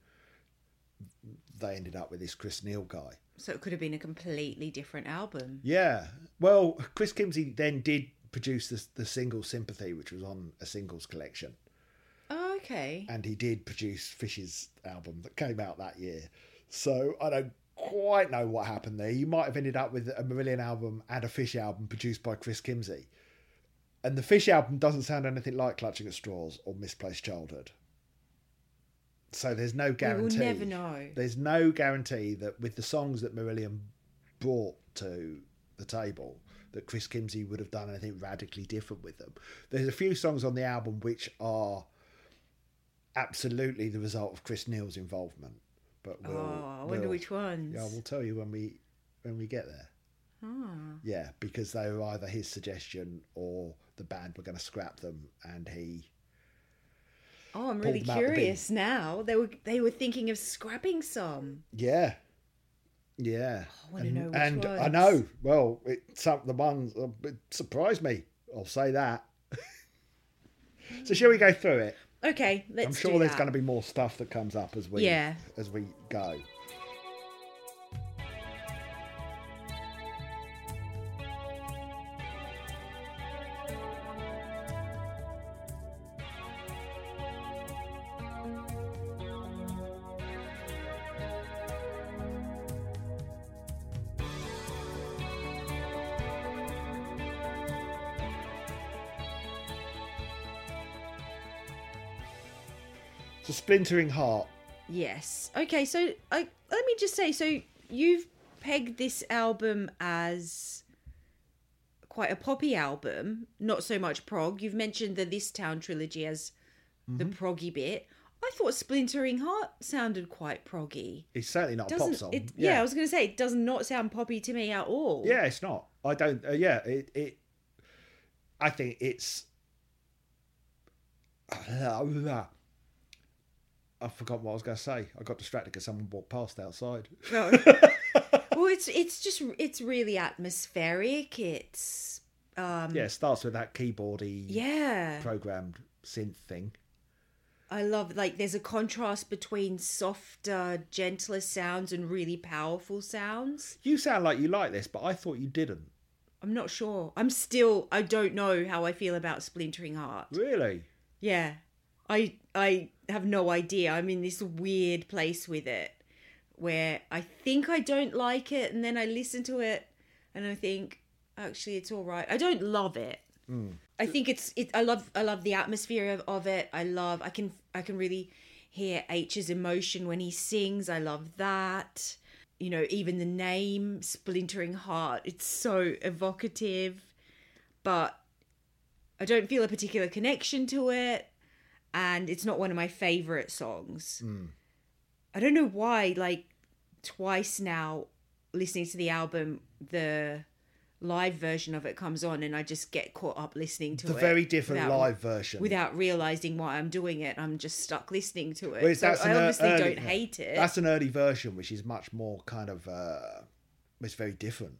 they ended up with this Chris Neil guy. So it could have been a completely different album. Yeah, well, Chris Kimsey then did produce the the single Sympathy, which was on a singles collection. Oh, okay. and he did produce Fish's album that came out that year. So I don't quite know what happened there. You might have ended up with a Marillion album and a Fish album produced by Chris Kimsey. And the Fish album doesn't sound anything like Clutching at Straws or Misplaced Childhood. So there's no guarantee. We will never know. There's no guarantee that with the songs that Marillion brought to the table, that Chris Kimsey would have done anything radically different with them. There's a few songs on the album which are absolutely the result of Chris Neil's involvement. But we'll, oh, I wonder we'll- which ones. Yeah, we'll tell you when we when we get there. Ah. Yeah, because they were either his suggestion or the band were going to scrap them, and he. Oh, I'm really curious now. They were they were thinking of scrapping some. Yeah. Yeah. Oh, I and, and I know. Well, it's some the ones it surprised me. I'll say that. so shall we go through it? Okay, let's. I'm sure there's that. going to be more stuff that comes up as we Yeah. as we go. Splintering heart. Yes. Okay, so I let me just say, so you've pegged this album as quite a poppy album, not so much prog. You've mentioned the This Town trilogy as the Mm-hmm. proggy bit. I thought Splintering Heart sounded quite proggy. It's certainly not a pop song. it? Yeah. I was going to say it does not sound poppy to me at all. Yeah, it's not. I don't. Uh, yeah, it. it I think it's. I forgot what I was going to say. I got distracted because someone walked past outside. No. well, it's it's just it's really atmospheric. It's um Yeah, it starts with that keyboardy, yeah. programmed synth thing. I love like there's a contrast between softer, gentler sounds and really powerful sounds. You sound like you like this, but I thought you didn't. I'm not sure. I'm still I don't know how I feel about Splintering Heart. Really? Yeah. I I have no idea. I'm in this weird place with it where I think I don't like it and then I listen to it and I think actually it's all right. I don't love it. Mm. I think it's it I love I love the atmosphere of, of it. I love I can I can really hear H's emotion when he sings. I love that. You know, even the name Splintering Heart, it's so evocative, but I don't feel a particular connection to it and it's not one of my favorite songs. I don't know why like twice now listening to the album the live version of it comes on and I just get caught up listening to The it. very different without- live version. Without realizing why I'm doing it, I'm just stuck listening to it. Whereas so I obviously early- don't hate it. That's an early version, which is much more kind of. Uh, it's very different.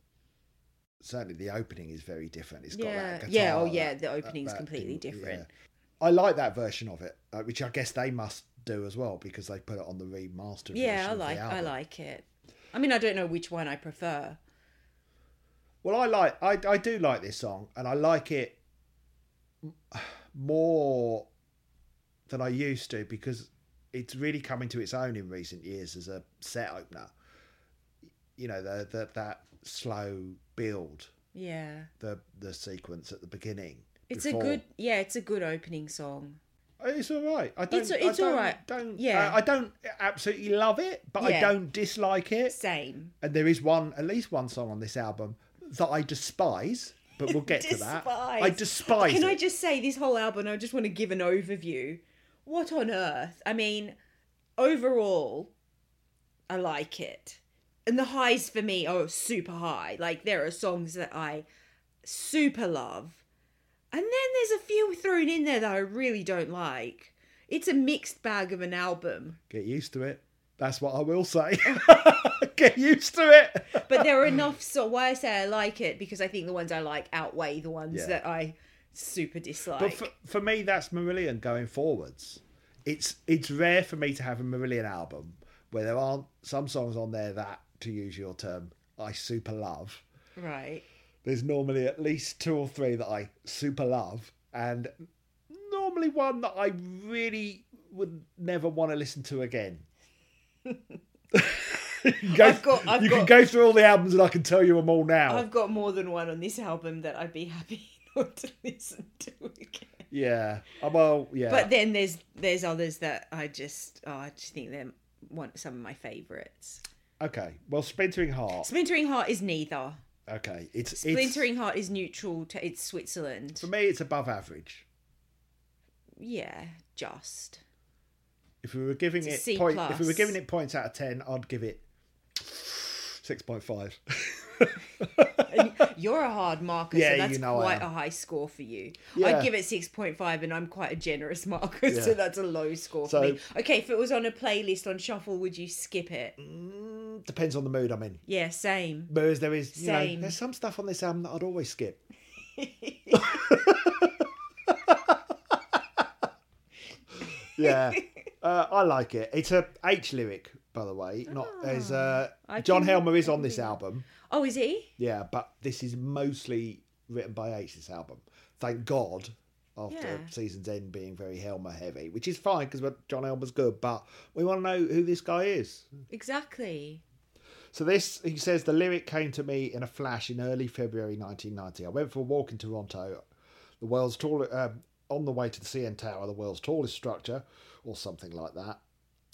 Certainly, the opening is very different. It's got Yeah. that guitar. Yeah, oh, yeah, the that- opening's that completely thing, different. I like that version of it, uh, which I guess they must do as well because they put it on the remastered. yeah, version I like I like it. I mean, I don't know which one I prefer. Well, I like I I do like this song, and I like it more than I used to because it's really coming to its own in recent years as a set opener. You know, the, the that slow build, Yeah. the the sequence at the beginning. It's before- a good yeah, it's a good opening song. Uh, it's all right. I don't. It's- it's don't, right. Don't Yeah. I, I don't absolutely love it, but I don't dislike it. Same. And there is one, at least one song on this album that I despise, but we'll get to that. I Despise. despise Can it. I just say this whole album? I just want to give an overview. What on earth? I mean, overall, I like it, and the highs for me are super high. Like there are songs that I super love, and then there's a few thrown in there that I really don't like. It's a mixed bag of an album, Get used to it. That's what I will say. Get used to it. but there are enough. So why I say I like it because I think the ones I like outweigh the ones Yeah. that I super dislike. But for, for me, that's Marillion going forwards. It's it's rare for me to have a Marillion album where there aren't some songs on there that, to use your term, I super love. right. There's normally at least two or three that I super love, and normally one that I really would never want to listen to again. Go, I've got- I've you can go through all the albums and I can tell you them all now. I've got more than one on this album that I'd be happy not to listen to again. Yeah. Uh, Well, yeah. But then there's there's others that I just oh, I just think they're one some of my favourites. okay. Well, Splintering Heart. Splintering Heart is neither. Okay. It's it's Splintering Heart is neutral to it's Switzerland. for me. It's above average. Yeah, just. If we were giving It's a it C point, if we were plus. giving it points out of ten, I'd give it six point five. You're a hard marker, Yeah, so that's you know quite a high score for you. Yeah. I'd give it six point five, and I'm quite a generous marker, Yeah. so that's a low score So- for me. Okay, if it was on a playlist on shuffle, would you skip it? Mm, Depends on the mood I'm in. Yeah, same. Whereas there is, you know, Same. there's some stuff on this album that I'd always skip. yeah, uh, I like it. It's a H lyric, by the way. Not as uh, Ah, John Helmer is on this album. Oh, is he? Yeah, but this is mostly written by H. This album, thank God. After Yeah. season's end being very Helmer heavy, which is fine because John Helmer's good, but we want to know who this guy is. Exactly. So this, he says, the lyric came to me in a flash in early February 1990. I went for a walk in Toronto, the world's tallest, um, on the way to the CN Tower, the world's tallest structure, or something like that.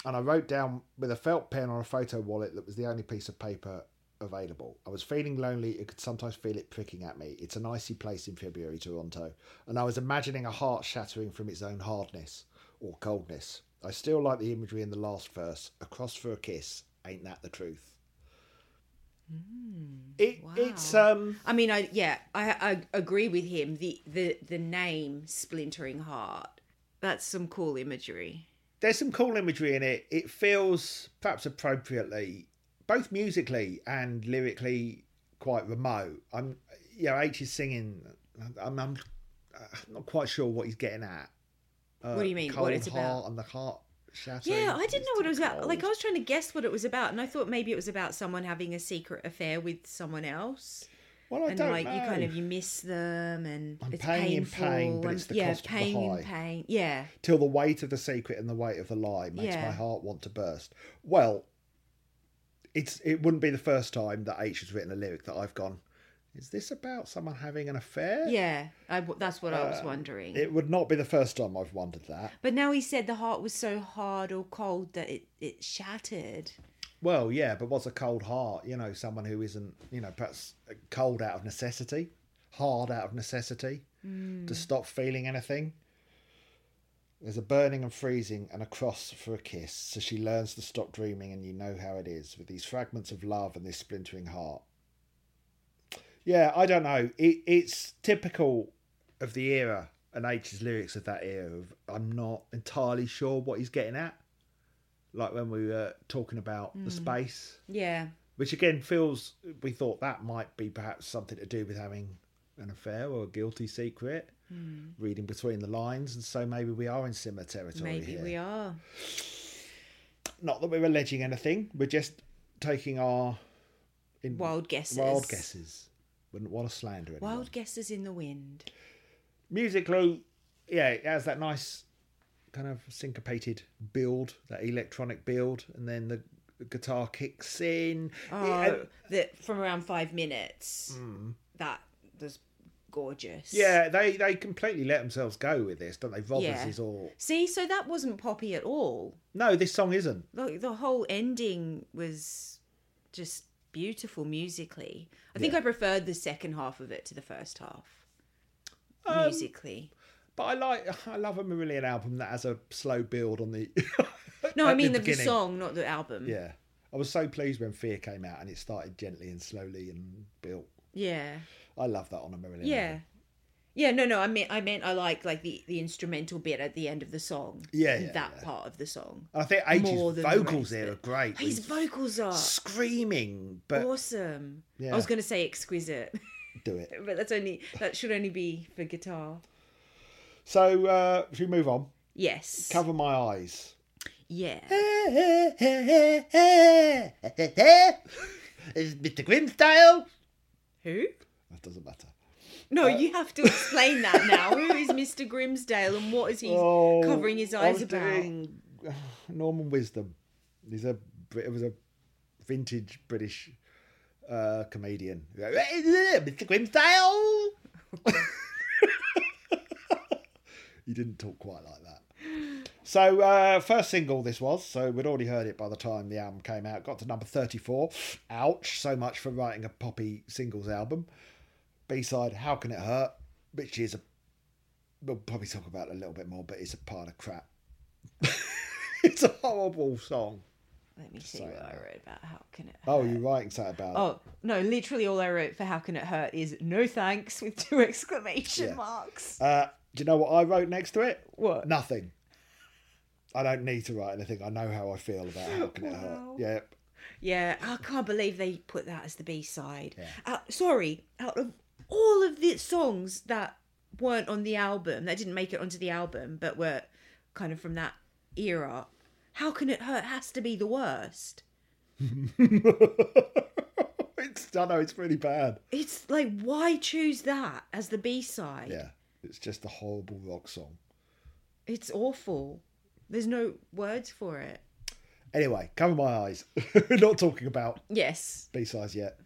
And I wrote down with a felt pen on a photo wallet that was the only piece of paper available. I was feeling lonely. I could sometimes feel it pricking at me. It's an icy place in February, Toronto. And I was imagining a heart shattering from its own hardness or coldness. I still like the imagery in the last verse. Across for a kiss. Ain't that the truth? It, It's um I mean, I yeah, I, I agree with him. The the the name Splintering Heart. That's some cool imagery. there's some cool imagery in it. It feels perhaps appropriately, both musically and lyrically, quite remote. I'm, you know, H is singing. I'm, I'm not quite sure what he's getting at. Uh, What do you mean? What Cold it's about? and the heart shattering. Yeah, I didn't know what it was about. Like I was trying to guess what it was about, and I thought maybe it was about someone having a secret affair with someone else, well, I and don't like know. you kind of you miss them, and I'm it's paying in painful. pain, but it's the yeah, cost of the pain in pain. Yeah, till the weight of the secret and the weight of the lie makes Yeah. my heart want to burst. Well, it's it wouldn't be the first time that H has written a lyric that I've gone. Is this about someone having an affair? yeah. I, that's what I was Uh, wondering. It would not be the first time I've wondered that. but now he said the heart was so hard or cold that it it shattered. Well, yeah, but what's a cold heart? You know, someone who isn't, you know, perhaps cold out of necessity, hard out of necessity, to stop feeling anything. There's a burning and freezing and a cross for a kiss, so she learns to stop dreaming, and you know how it is with these fragments of love and this splintering heart. Yeah, I don't know. It, it's typical of the era and H's lyrics of that era. Of I'm not entirely sure what he's getting at. Like when we were talking about the mm. space, Yeah. which again feels we thought that might be perhaps something to do with having an affair or a guilty secret, Hmm. reading between the lines, and so maybe we are in similar territory Maybe here. we are. Not that we're alleging anything. We're just taking our Wild guesses. wild guesses. Wouldn't want to slander anyone. Wild guesses in the wind. musically, yeah, it has that nice kind of syncopated build, that electronic build, and then the guitar kicks in. Oh, Yeah, that from around five minutes. Hmm. That was gorgeous. yeah, they they completely let themselves go with this, don't they? Robbers Yeah. is all. See, so that wasn't poppy at all. No, this song isn't. The, the whole ending was just beautiful musically. I think Yeah. I preferred the second half of it to the first half. Um, musically. But I like, I love a Marillion album that has a slow build on the. No, I mean the, the song, not the album. Yeah, I was so pleased when Fear came out and it started gently and slowly and built. Yeah. I love that on a Marillion. Yeah. album. Yeah, no, no. I meant, I meant, I like like the the instrumental bit at the end of the song. Yeah, yeah, that yeah. part of the song. I think H's than the vocals there are great. His vocals are screaming, but awesome. Yeah. I was going to say exquisite, do it. but that's only that should only be for guitar. So, uh, should we move on? Yes. Cover my eyes. Yeah. Is Mr. Grimsdale? Who? That doesn't matter. No, you have to explain that now. Who is Mr. Grimsdale and what is he Oh, covering his eyes about? doing, uh, Norman Wisdom. He's a it was a vintage British uh, comedian. Mr. Grimsdale. he didn't talk quite like that. So, uh, first single this was, so we'd already heard it by the time the album came out. Got to number 34. Ouch, so much for writing a poppy singles album. B side, How Can It Hurt, which is a. We'll probably talk about it a little bit more, but it's a pile of crap. it's a horrible song. Let me see what I wrote about how can it Oh, you're writing something about it. Oh, no, literally all I wrote for how can it hurt is no thanks with two exclamation Yeah. marks. Uh, do you know what I wrote next to it? What? Nothing. I don't need to write anything. I know how I feel about How Can It Hurt. Yep. Yeah, I can't believe they put that as the B side. Yeah. Uh, sorry, out of all of the songs that weren't on the album, that didn't make it onto the album, but were kind of from that era, how can it hurt? Has to be the worst. it's, I know, it's really bad. It's like, why choose that as the B side? Yeah. It's just a horrible rock song. It's awful. There's no words for it. Anyway, cover my eyes. We're not talking about Yes. B sides yet.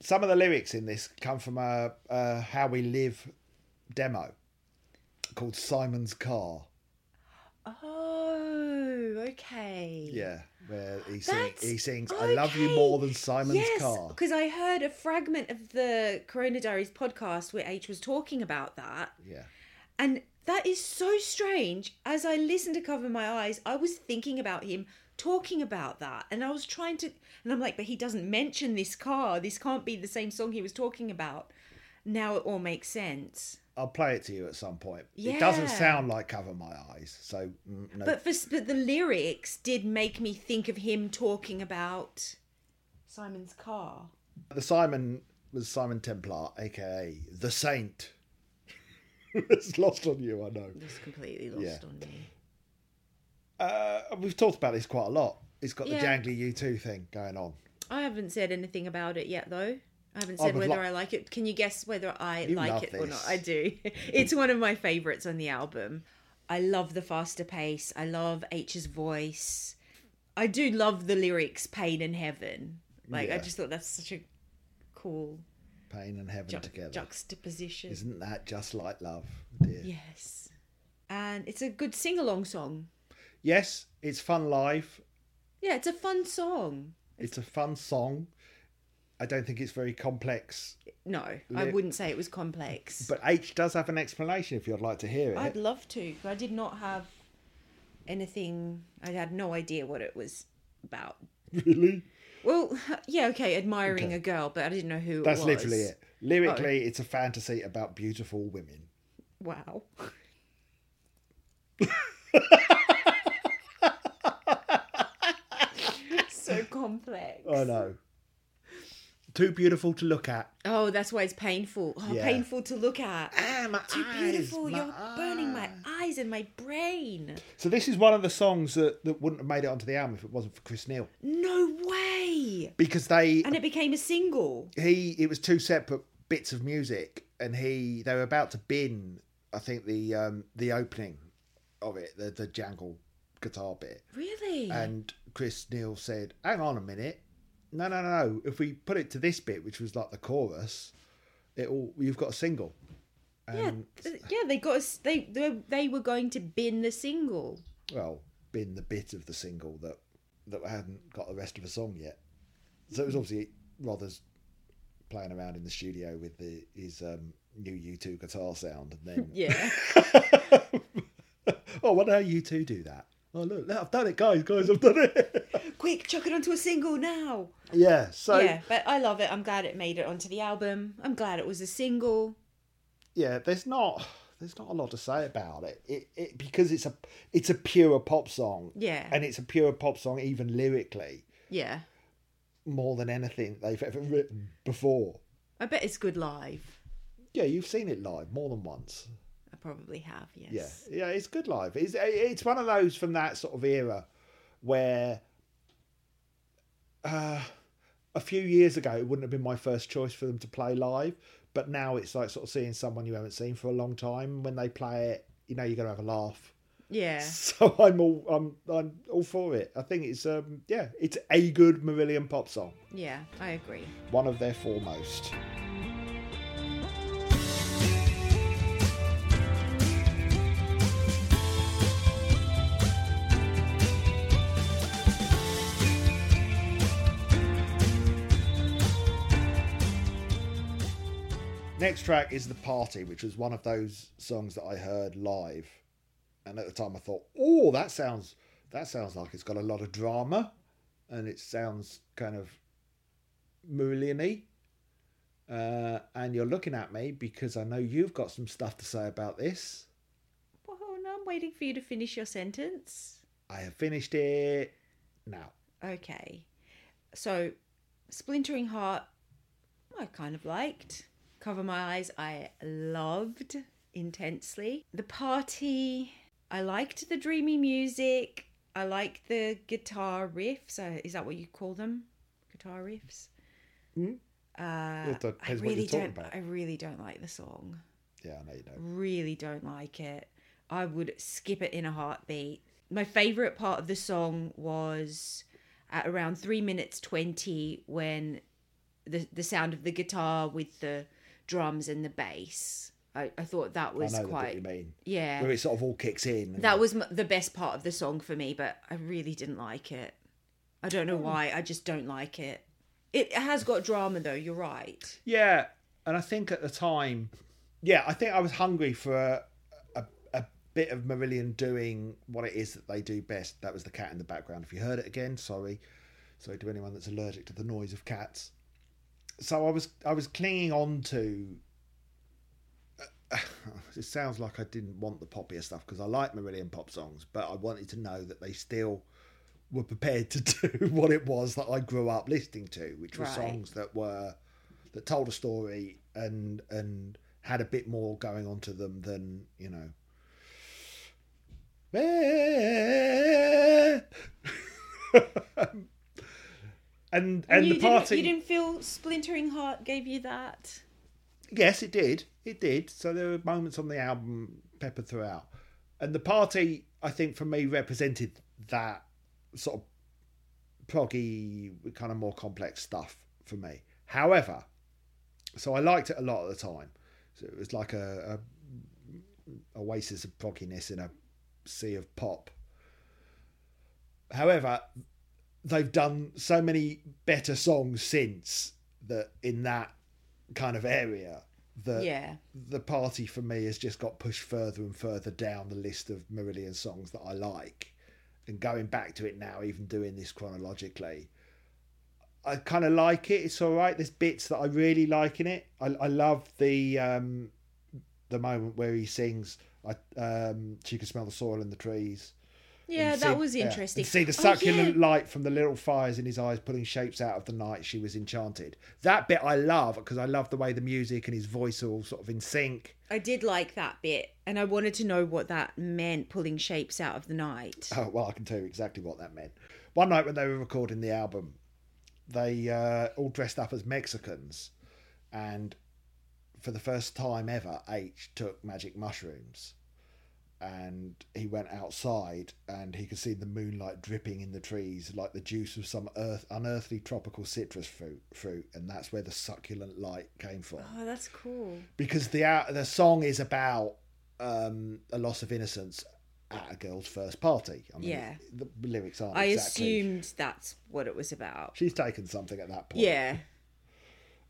Some of the lyrics in this come from a, a How We Live demo called Simon's Car. Oh, okay. Yeah, where he, sing, That's- he sings I love you okay. more than Simon's yes, car. because I heard a fragment of the Corona Diaries podcast where H was talking about that, Yeah. and that is so strange. As I listened to Cover My Eyes, I was thinking about him talking about that, and I was trying to, and I'm like, but he doesn't mention this car. This can't be the same song he was talking about. Now it all makes sense. I'll play it to you at some point. Yeah. It doesn't sound like Cover My Eyes, so mm, no. But for but the lyrics did make me think of him talking about Simon's car. The Simon was Simon Templar, aka the Saint. it's lost on you, I know. It's completely lost Yeah. on me. Uh, we've talked about this quite a lot. It's got Yeah. the jangly U2 thing going on. I haven't said anything about it yet, though. I haven't said would whether li- I like it. Can you guess whether I You like it or not? I do. it's one of my favourites on the album. I love the faster pace. I love H's voice. I do love the lyrics "Pain and Heaven." Like I just thought that's such a cool Pain and heaven ju- together. juxtaposition. Isn't that just like love, dear? Yes, and it's a good sing-along song. Yes, it's fun live. Yeah, it's a fun song. It's a fun song. I don't think it's very complex, No, I wouldn't say it was complex. but H does have an explanation if you'd like to hear it. I'd love to. but I did not have anything. I had no idea what it was about. Really? Well, yeah, okay, admiring Okay. a girl, but I didn't know who That's it was. literally it. Lyrically, oh. it's a fantasy about beautiful women. Wow. so complex. I know. Too beautiful to look at. Oh, that's why it's painful. Oh, Yeah. painful to look at. Ah, my Too eyes, beautiful. my You're burning my eyes. eyes and my brain. So this is one of the songs that, that wouldn't have made it onto the album if it wasn't for Chris Neil. No way. Because they And it became a single. he it was two separate bits of music and he they were about to bin I think the um the opening of it, the the jangle guitar bit. Really? And Chris Neil said, Hang on a minute. No no no no. If we put it to this bit, which was like the chorus, it all you've got a single. yeah, And th- yeah. They got us. They, they they were going to bin the single. well, bin the bit of the single that that hadn't got the rest of the song yet. So it was obviously Rothers playing around in the studio with the, his um, new U2 guitar sound, and then Yeah. oh, I wonder how U2 do that. Oh look, I've done it, guys, guys, I've done it. Quick, chuck it onto a single now. yeah, so yeah. yeah, but I love it. I'm glad it made it onto the album. I'm glad it was a single. Yeah, there's not there's not a lot to say about it. It, it because it's a it's a pure pop song. Yeah. and it's a pure pop song even lyrically Yeah. more than anything they've ever written before. I bet it's good live. Yeah, you've seen it live more than once. I probably have, yes. yeah, yeah, it's good live. It's it's one of those from that sort of era where uh, a few years ago it wouldn't have been my first choice for them to play live, but now it's like sort of seeing someone you haven't seen for a long time. When they play it, you know you're gonna have a laugh. Yeah. So I'm all I'm I'm all for it. I think it's um yeah, it's a good Marillion pop song, Yeah, I agree. one of their foremost. Next track is The Party, which was one of those songs that I heard live. And at the time I thought, oh, that sounds that sounds like it's got a lot of drama and it sounds kind of Marillion-y. Uh, and you're looking at me because I know you've got some stuff to say about this. Well, no, I'm waiting for you to finish your sentence. I have finished it now. Okay. So, Splintering Heart, I kind of liked. Cover My Eyes, I loved intensely. The Party, I liked the dreamy music. I liked the guitar riffs. Uh, is that what you call them? Guitar riffs? Hmm? Uh, it I really don't. about. I really don't like the song. Yeah, I know you don't. Really don't like it. I would skip it in a heartbeat. My favorite part of the song was at around three minutes twenty when the the sound of the guitar with the drums and the bass. I, I thought that was I know what you quite mean. yeah. Where it sort of all kicks in. That was m- the best part of the song for me, but I really didn't like it. I don't know Hmm. why. I just don't like it. It has got drama though. You're right. Yeah, and I think at the time, yeah, I think I was hungry for a, a, a bit of Marillion doing what it is that they do best. That was the cat in the background. If you heard it again, sorry, sorry to anyone that's allergic to the noise of cats. So I was I was clinging on to. Uh, it sounds like I didn't want the poppier stuff because I like Marillion pop songs, but I wanted to know that they still were prepared to do what it was that I grew up listening to, which were Right. songs that were that told a story and and had a bit more going on to them than you know. and and you the party Didn't, you didn't feel Splintering Heart gave you that. Yes, it did. It did. So there were moments on the album peppered throughout. And the party, I think, for me, represented that sort of proggy, kind of more complex stuff for me. However, so I liked it a lot at the time. So it was like a, a oasis of progginess in a sea of pop. However, they've done so many better songs since that in that kind of area that Yeah. the party for me has just got pushed further and further down the list of Marillion songs that I like. And going back to it now, even doing this chronologically, I kind of like it. It's all right. There's bits that I really like in it. I, I love the um, the moment where he sings. I um, she can smell the soil in the trees. Yeah, that see- was interesting. and see the Oh, succulent yeah. light from the little fires in his eyes, pulling shapes out of the night. She was enchanted. That bit I love because I love the way the music and his voice are all sort of in sync. I did like that bit, and I wanted to know what that meant, pulling shapes out of the night. Oh well, I can tell you exactly what that meant. One night when they were recording the album, they uh, all dressed up as Mexicans, and for the first time ever, H took magic mushrooms, and he went outside and he could see the moonlight dripping in the trees like the juice of some earth unearthly tropical citrus fruit. Fruit, and that's where the succulent light came from Oh, that's cool. because the uh, the song is about um, a loss of innocence at a girl's first party. I mean, Yeah. the lyrics aren't. I exactly. assumed that's what it was about. she's taken something at that point. Yeah.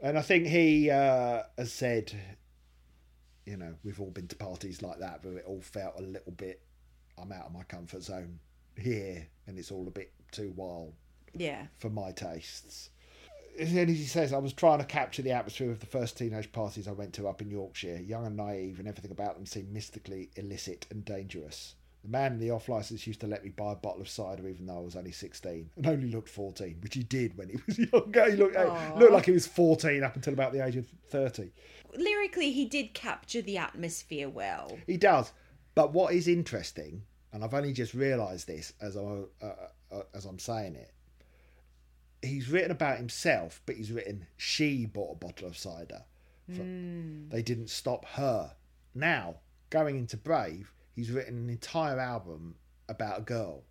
and I think he uh, has said, you know, we've all been to parties like that, but it all felt a little bit. I'm out of my comfort zone here, and it's all a bit too wild Yeah. for my tastes. And then he says, I was trying to capture the atmosphere of the first teenage parties I went to up in Yorkshire. Young and naive, and everything about them seemed mystically illicit and dangerous. The man in the off license used to let me buy a bottle of cider even though I was only 16 and only looked 14, which he did when he was younger. He looked, looked like he was 14 up until about the age of 30. Lyrically, he did capture the atmosphere well. He does. But what is interesting, and I've only just realised this as I uh, uh, as I'm saying it, he's written about himself, but he's written she bought a bottle of cider. From- They didn't stop her. Now going into Brave, he's written an entire album about a girl,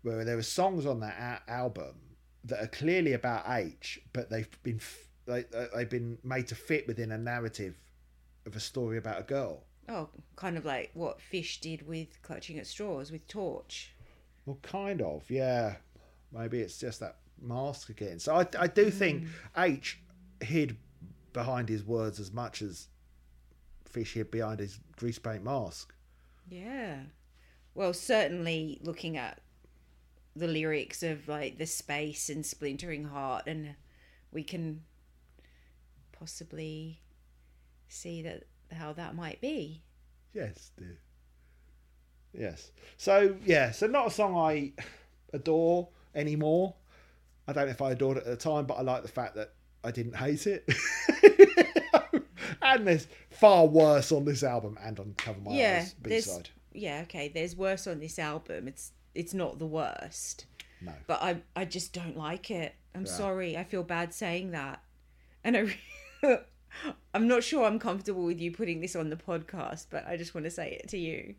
where there are songs on that a- album that are clearly about H, but they've been f- they, uh, they've been made to fit within a narrative of a story about a girl. Oh, kind of like what Fish did with Clutching at Straws with Torch. Well, kind of, yeah. Maybe it's just that mask again. So I, I do think H hid behind his words as much as Fish hid behind his grease paint mask. Yeah. Well, certainly looking at the lyrics of like the space and splintering heart, and we can possibly see that how that might be. Yes, dear. Yes. So yeah, so not a song I adore anymore. I don't know if I adored it at the time, but I like the fact that I didn't hate it. and there's far worse on this album and on Cover My yeah, Eyes B side. yeah okay. There's worse on this album. It's it's not the worst, No. but I I just don't like it. I'm Yeah. sorry. I feel bad saying that, and I. I'm not sure I'm comfortable with you putting this on the podcast, but I just want to say it to you.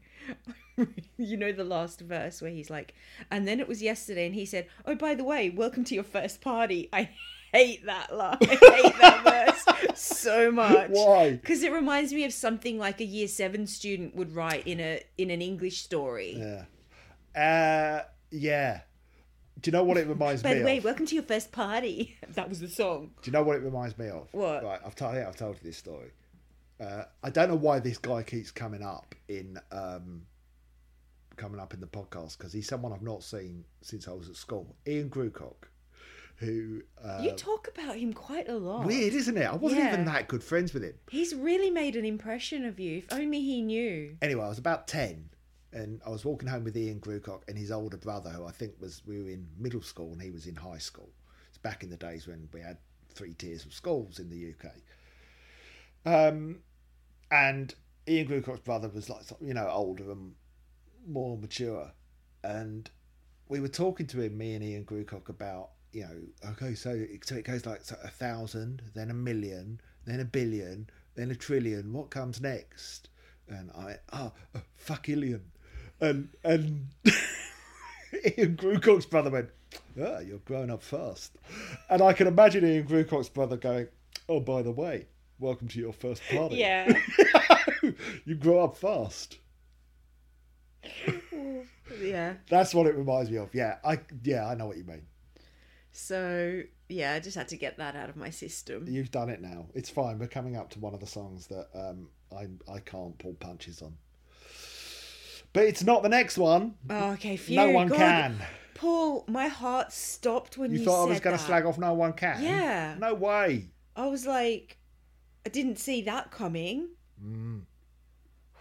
you know the last verse where he's like, and then it was yesterday, and he said, "Oh, by the way, welcome to your first party." I hate that line. I hate that verse so much. Why? Because it reminds me of something like a year seven student would write in a in an English story. Yeah. Uh, yeah. Do you know what it reminds By me the way, of? welcome to your first party. That was the song. Do you know what it reminds me of? What? Right, I've told I've told you this story. Uh, I don't know why this guy keeps coming up in um, coming up in the podcast because he's someone I've not seen since I was at school. Ian Grucock, who uh, you talk about him quite a lot. weird, isn't it? I wasn't Yeah. even that good friends with him. He's really made an impression of you. If only he knew. Anyway, I was about ten, and I was walking home with Ian Grucock and his older brother, who I think was we were in middle school and he was in high school. It's back in the days when we had three tiers of schools in the UK. Um, and Ian Grucock's brother was like you know older and more mature, and we were talking to him, me and Ian Grucock, about you know okay, so it, so it goes like so a thousand, then a million, then a billion, then a trillion. What comes next? And I oh uh, fuck Ilian, and and Ian Grucock's brother went, ah, you're growing up fast, and I can imagine Ian Grucock's brother going, oh by the way, welcome to your first party. Yeah. you grow up fast. yeah. That's what it reminds me of. Yeah, I yeah I know what you mean. So yeah, I just had to get that out of my system. You've done it now. It's fine. We're coming up to one of the songs that um, I I can't pull punches on. But it's not the next one. Oh, okay, phew, no one God. can. Paul, my heart stopped when You, you, thought I was going to slag off No One Can? Yeah. No way. I was like, I didn't see that coming. Mm.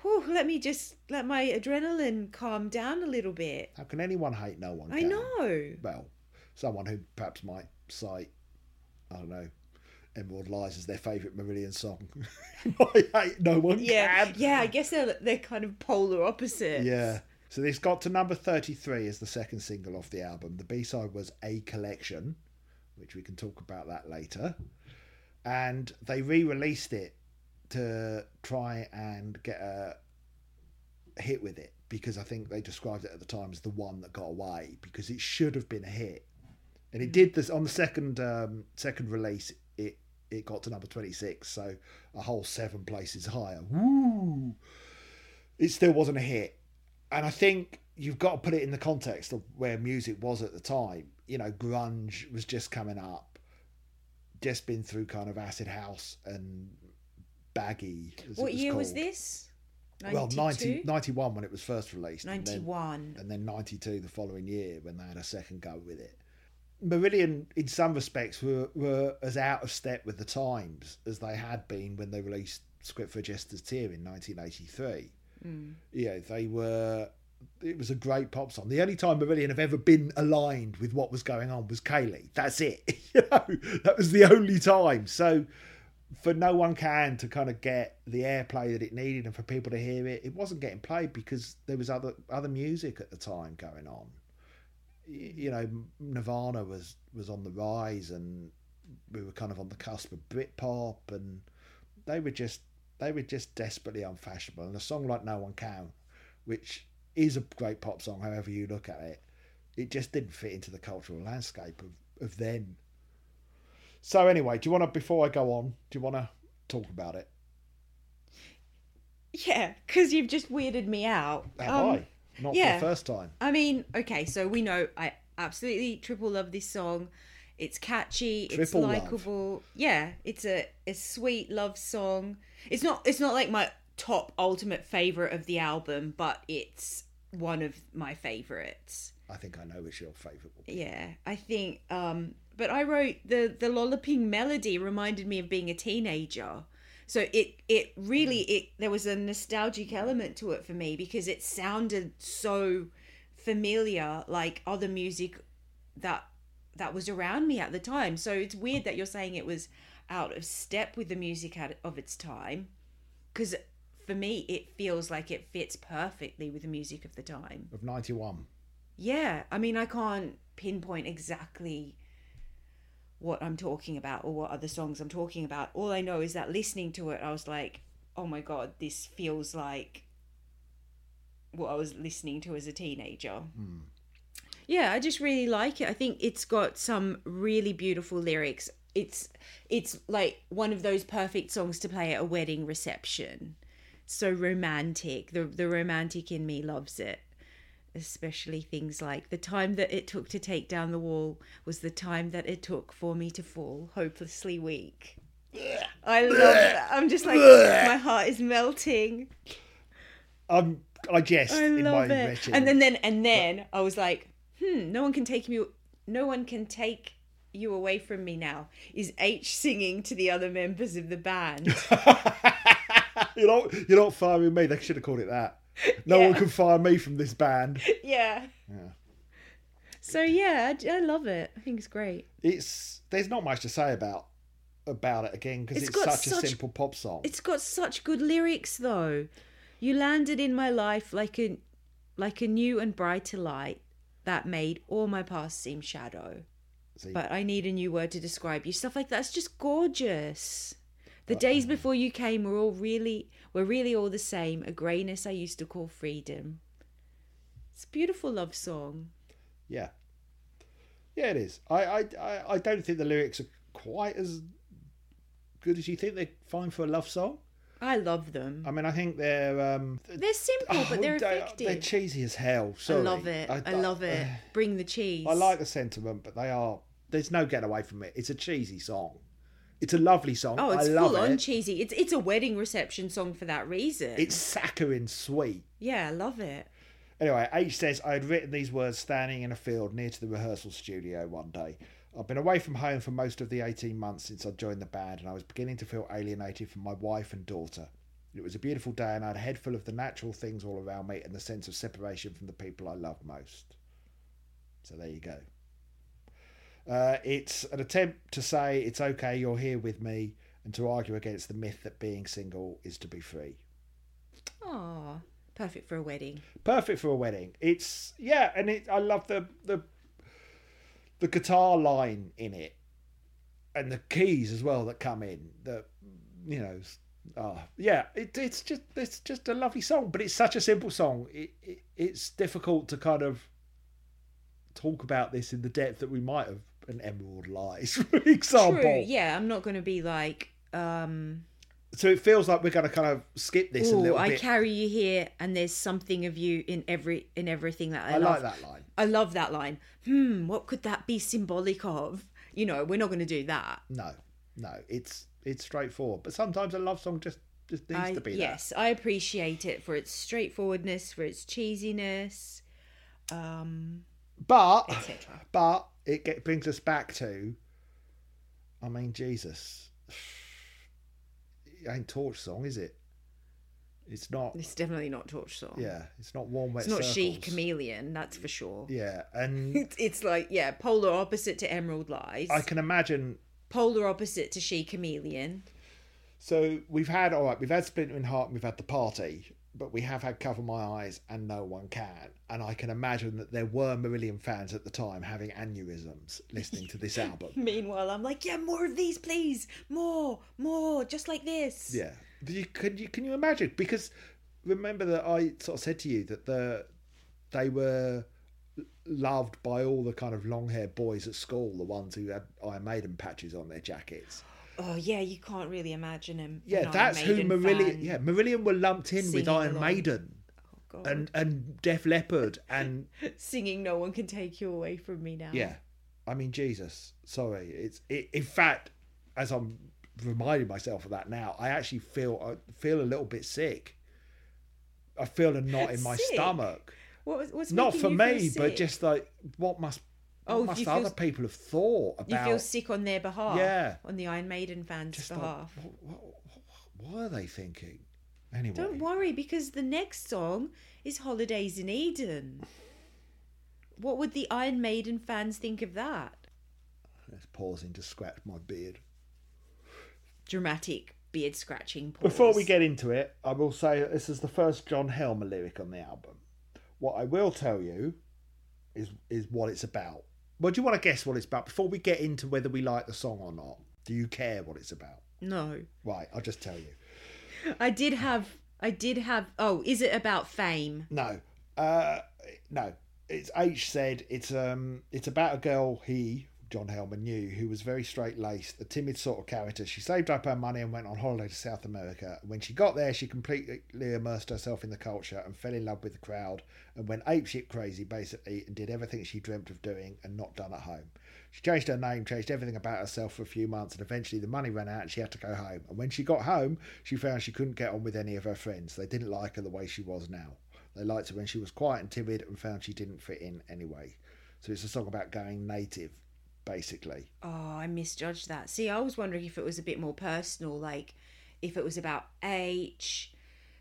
Whew, let me just let my adrenaline calm down a little bit. How can anyone hate No One I know. Well, someone who perhaps might cite, I don't know, Emerald Lies as their favourite Marillion song. might hate No One Yeah, Can. yeah. I guess they're they're kind of polar opposites. Yeah. So this got to number 33 as the second single off the album. The B-side was A Collection, which we can talk about that later. And they re-released it to try and get a hit with it because I think they described it at the time as the one that got away because it should have been a hit. And it did this on the second um, second release it it got to number 26 so a whole seven places higher. Woo! It still wasn't a hit and I think you've got to put it in the context of where music was at the time. You know, grunge was just coming up, just been through kind of acid house and baggy. What was year was called. this? Well, 90, 91 when it was first released. and then- 91. and then 92 the following year when they had a second go with it. Marillion, in some respects, were, were as out of step with the times as they had been when they released Script for Jester's Tear in 1983. Mm. Yeah, they were. It was a great pop song. The only time Marillion have ever been aligned with what was going on was Kayleigh. That's it. you know, that was the only time. So, for no one can to kind of get the airplay that it needed and for people to hear it, it wasn't getting played because there was other other music at the time going on. You know, Nirvana was was on the rise, and we were kind of on the cusp of Britpop, and they were just they were just desperately unfashionable. And a song like No One Can, which is a great pop song, however you look at it, it just didn't fit into the cultural landscape of, of then. So anyway, do you want to before I go on, do you want to talk about it? Yeah, because you've just weirded me out. Have Um, I? Not yeah. for the first time. I mean, okay, so we know I absolutely triple love this song. It's catchy, it's Triple love. likable. Yeah, it's a, a sweet love song. It's not it's not like my top ultimate favorite of the album, but it's one of my favorites. I think I know which your favourite will be. Yeah, I think um but I wrote the the lolloping melody reminded me of being a teenager. So it it really mm. it there was a nostalgic element to it for me because it sounded so familiar like oh, other music that that was around me at the time. So it's weird that you're saying it was out of step with the music of its time cuz for me it feels like it fits perfectly with the music of the time. Of 91. Yeah, I mean, I can't pinpoint exactly what I'm talking about or what other songs I'm talking about. All I know is that listening to it, I was like, oh my god, this feels like what I was listening to as a teenager. Hmm. Yeah, I just really like it. I think it's got some really beautiful lyrics. It's it's like one of those perfect songs to play at a wedding reception. So romantic. The the romantic in me loves it especially things like the time that it took to take down the wall was the time that it took for me to fall hopelessly weak. I love that. I'm just like my heart is melting. I'm, I jest I in my it. wretched. And then then and then I was like, hmm, no one can take me no one can take you away from me now. Is H singing to the other members of the band? you're not you're not firing me. They should have called it that. No Yeah. one can fire me from this band. yeah. Yeah. So yeah, I, I love it. I think it's great. It's there's not much to say about about it again because It's it's, got such, a simple pop song. It's got such good lyrics though. You landed in my life like a like a new and brighter light that made all my past seem shadow. See, But I need a new word to describe you. Stuff like that's just gorgeous. The days before you came were all really were really all the same. A greyness I used to call freedom. It's a beautiful love song. yeah, yeah, it is. I, I I I don't think the lyrics are quite as good as you think they're fine for a love song. I love them. I mean, I think they're um, They're simple, but they're oh, effective. They're cheesy as hell. I love it. I, love it. Bring the cheese. I like the sentiment, but they are. There's no getting away from it. It's a cheesy song. It's a lovely song. Oh, it's I full on it. cheesy. It's it's a wedding reception song for that reason. It's saccharine sweet. yeah, I love it. Anyway, H says I had written these words standing in a field near to the rehearsal studio one day. I've been away from home for most of the 18 months since I joined the band, and I was beginning to feel alienated from my wife and daughter. It was a beautiful day, and I had a head full of the natural things all around me and the sense of separation from the people I love most. So there you go. Uh, it's an attempt to say it's okay, you're here with me, and to argue against the myth that being single is to be free. Aw, perfect for a wedding. Perfect for a wedding. It's yeah, and it. I love the the the guitar line in it, and the keys as well that come in. That you know, oh, yeah. It, it's just it's just a lovely song, but it's such a simple song. It, it it's difficult to kind of talk about this in the depth that we might have an Emerald Lies, for example. True. Yeah, I'm not going to be like, um, So it feels like we're going to kind of skip this a oh, little I bit. carry you here, and there's something of you in every in everything that I, I love. like that line. I love that line. Hmm, what could that be symbolic of? You know, we're not going to do that. No, no, it's it's straightforward. But sometimes a love song just just needs I, to be yes, I appreciate it for its straightforwardness, for its cheesiness, um. But etc. but it get, brings us back to, I mean, Jesus. It ain't torch song, is it? It's not. It's definitely not Torch Song. Yeah, it's not warm wet. it's not She Chameleon, that's for sure. Yeah, and It's, it's like yeah, polar opposite to Emerald Lies, I can imagine. polar opposite to She Chameleon. So we've had all right. We've had Splintering Heart. and We've had the party. But we have had Cover My Eyes and No One Can. And I can imagine that there were Marillion fans at the time having aneurysms listening to this album. Meanwhile, I'm like, yeah, more of these, please, more, more, just like this. Yeah. You, can you can you imagine? Because remember that I sort of said to you that the they were loved by all the kind of long haired boys at school, the ones who had Iron Maiden patches on their jackets. Oh yeah, you can't really imagine him. Yeah, that's who Marillion. Yeah, Marillion were lumped in with Iron along. Maiden Oh, God. and and Def Leppard and singing "No One Can Take You Away from Me Now." yeah. I mean Jesus. Sorry, it's it, in fact as I'm reminding myself of that now, I actually feel I feel a little bit sick. I feel a knot in my Sick? stomach. What was what's Not for me, but just like what must what Oh, must you feel- other people have thought about? you feel sick on their behalf. Yeah. on the Iron Maiden fans' just behalf. what, what, what, what are they thinking? Anyway, Don't worry, because the next song is "Holidays in Eden." What would the Iron Maiden fans think of that? Let's pausing to scratch my beard. Dramatic beard scratching. Pause. Before we get into it, I will say that this is the first John Helmer lyric on the album. What I will tell you is is what it's about. Well, do you want to guess what it's about before we get into whether we like the song or not? Do you care what it's about? no, Right, I'll just tell you. I did have. I did have. Oh, is it about fame? No, uh, no. It's H said it's um it's about a girl he John Helmer knew who was very straight laced, a timid sort of character. She saved up her money and went on holiday to South America. When she got there, she completely immersed herself in the culture and fell in love with the crowd and went apeshit crazy basically and did everything she dreamt of doing and not done at home. She changed her name, changed everything about herself for a few months, and eventually the money ran out and she had to go home. And when she got home, she found she couldn't get on with any of her friends. They didn't like her the way she was now. They liked her when she was quiet and timid and found she didn't fit in anyway. So it's a song about going native, basically. Oh, I misjudged that. See, I was wondering if it was a bit more personal, like if it was about H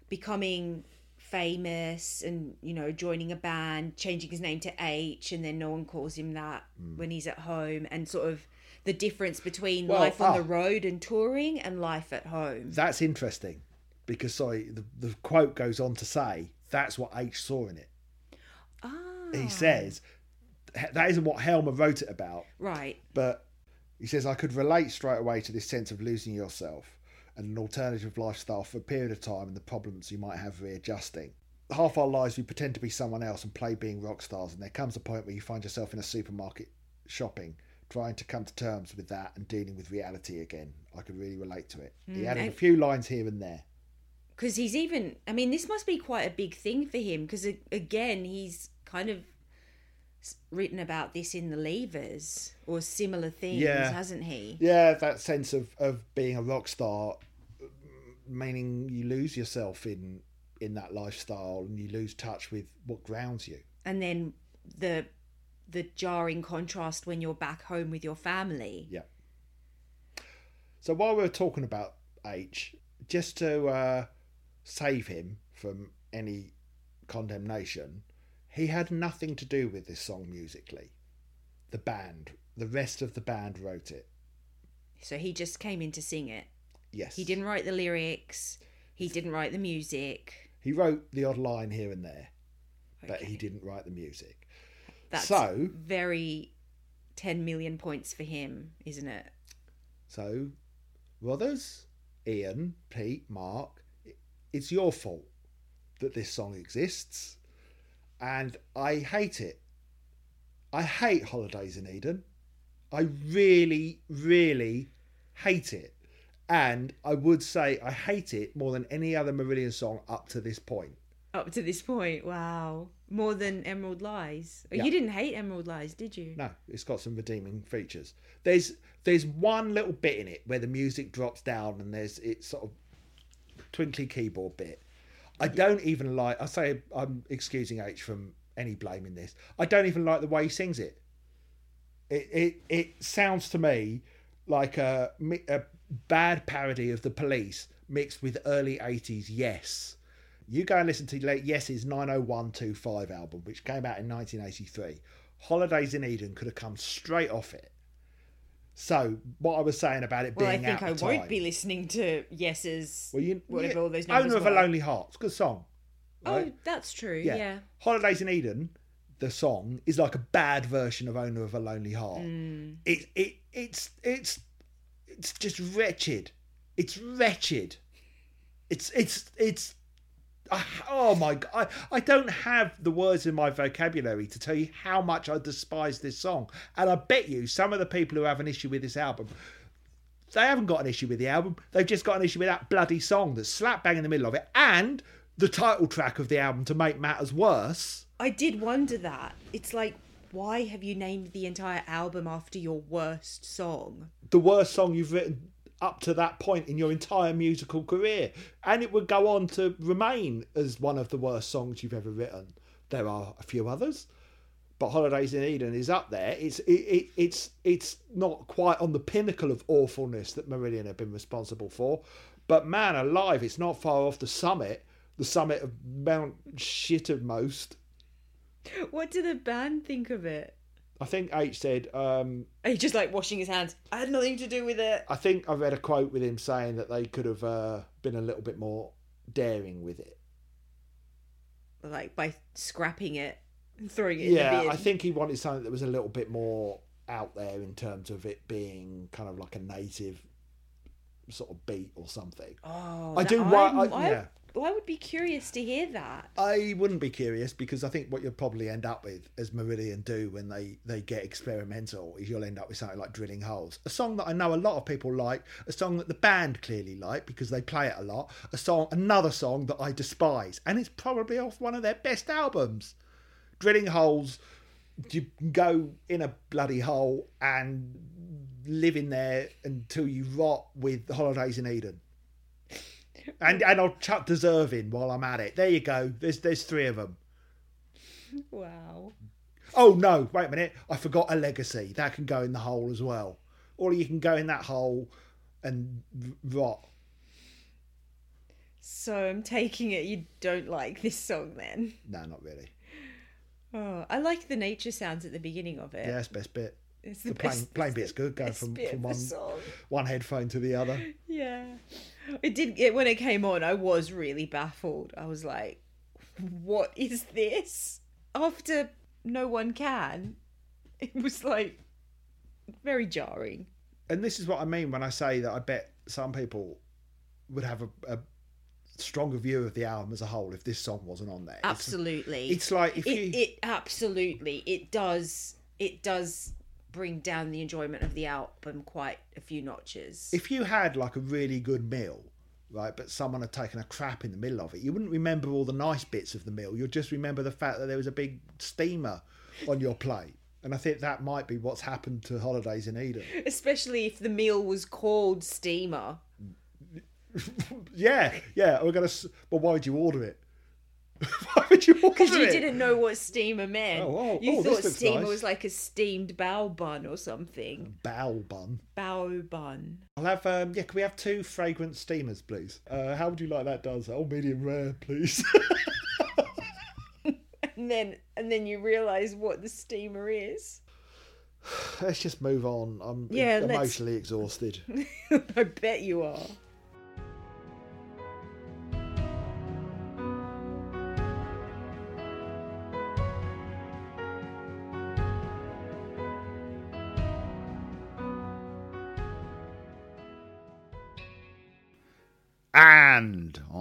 becoming famous and you know joining a band, changing his name to H, and then no one calls him that when he's at home, and sort of the difference between Well, life on ah. the road and touring and life at home. That's interesting because, sorry, the, the quote goes on to say that's what H saw in it. ah, He says that isn't what Helmer wrote it about, right. but he says I could relate straight away to this sense of losing yourself and an alternative lifestyle for a period of time and the problems you might have readjusting. Half our lives we pretend to be someone else and play being rock stars, and there comes a point where you find yourself in a supermarket shopping, trying to come to terms with that and dealing with reality again. I could really relate to it. he hmm. added a few lines here and there. because he's even i mean this must be quite a big thing for him because again he's kind of written about this in the levers or similar things Yeah. hasn't he Yeah, that sense of, of being a rock star, meaning you lose yourself in in that lifestyle and you lose touch with what grounds you. And then the the jarring contrast when you're back home with your family. Yeah. So while we are talking about H, just to uh, save him from any condemnation, he had nothing to do with this song musically. The band, the rest of the band wrote it. So he just came in to sing it. Yes. He didn't write the lyrics. He didn't write the music. He wrote the odd line here and there, but he didn't write the music. That's so- very 10 million points for him, isn't it? So, Rothers, Ian, Pete, Mark, it's your fault that this song exists, and I hate it. I hate Holidays in Eden. I really, really hate it. And I would say I hate it more than any other Marillion song up to this point. Up to this point, wow. More than Emerald Lies. Yeah. You didn't hate Emerald Lies, did you? No, it's got some redeeming features. There's there's one little bit in it where the music drops down and there's it's sort of twinkly keyboard bit. I don't even like. I say I'm excusing H from any blame in this. I don't even like the way he sings it. It it it sounds to me like a a bad parody of the Police mixed with early '80s Yes. You go and listen to like, Yes's 90125 album, which came out in 1983. Holidays in Eden could have come straight off it. So what I was saying about it Well, being I think I won't time. be listening to Yes's. Well, you, whatever yeah, all those numbers Owner of were. a Lonely Heart. It's a good song. Oh, that's true. yeah. Yeah. Holidays in Eden, the song, is like a bad version of Owner of a Lonely Heart. Mm. It, it, it's, it's, it's just wretched. It's wretched. It's, it's, it's. I- Oh my god! I, I don't have the words in my vocabulary to tell you how much I despise this song, and I bet you some of the people who have an issue with this album they haven't got an issue with the album. They've just got an issue with that bloody song that's slap bang in the middle of it, and the title track of the album to make matters worse. I did wonder that. It's like, why have you named the entire album after your worst song? The worst song you've written up to that point in your entire musical career, and it would go on to remain as one of the worst songs you've ever written. There are a few others, but Holidays in Eden is up there. It's it, it, it's it's not quite on the pinnacle of awfulness that Marillion have been responsible for, but man alive, it's not far off the summit, the summit of Mount Shittermost. What did the band think of it? I think H said. Um, you just like washing his hands? I had nothing to do with it. I think I read a quote with him saying that they could have uh, been a little bit more daring with it. Like by scrapping it and throwing it in the Yeah, bin. I think he wanted something that was a little bit more out there in terms of it being kind of like a native sort of beat or something. Oh, I that- do wa- I'm- I- yeah. I would be curious to hear that. I wouldn't be curious because I think what you'll probably end up with, as Marillion do when they, they get experimental, is you'll end up with something like Drilling Holes. A song that I know a lot of people like, a song that the band clearly like because they play it a lot, a song another song that I despise, and it's probably off one of their best albums. Drilling Holes, you go in a bloody hole and live in there until you rot with the Holidays in Eden. And and I'll chuck deserving while I'm at it. There you go. There's there's three of them. Wow. Oh no! Wait a minute. I forgot a legacy. That can go in the hole as well. Or you can go in that hole and rot. So I'm taking it you don't like this song then. No, not really. Oh, I like the nature sounds at the beginning of it. Yeah, that's best bit. It's the, The best, plain it's bit's good. Going from from one one headphone to the other. Yeah. It did it when it came on, I was really baffled. I was like, what is this? After no one can. It was like very jarring. And this is what I mean when I say that I bet some people would have a, a stronger view of the album as a whole if this song wasn't on there. It's- Absolutely. It's, like if it, you it absolutely it does it does bring down the enjoyment of the album quite a few notches. if you had like a really good meal, right, but someone had taken a crap in the middle of it, you wouldn't remember all the nice bits of the meal. You'd just remember the fact that there was a big steamer on your plate. And I think that might be what's happened to Holidays in Eden. Especially if the meal was called steamer. yeah, yeah. We're gonna. Well, why would you order it? Why would you order Because you it? didn't know what steamer meant. Oh, oh, you oh, this thought looks steamer nice. was like a steamed bao bun or something. Bao bun. Bao bun. I'll have um yeah, can we have two fragrant steamers, please? Uh how would you like that done? Oh medium rare, please. And then and then you realise what the steamer is. Let's just move on. I'm Yeah, let's- emotionally exhausted. I bet you are.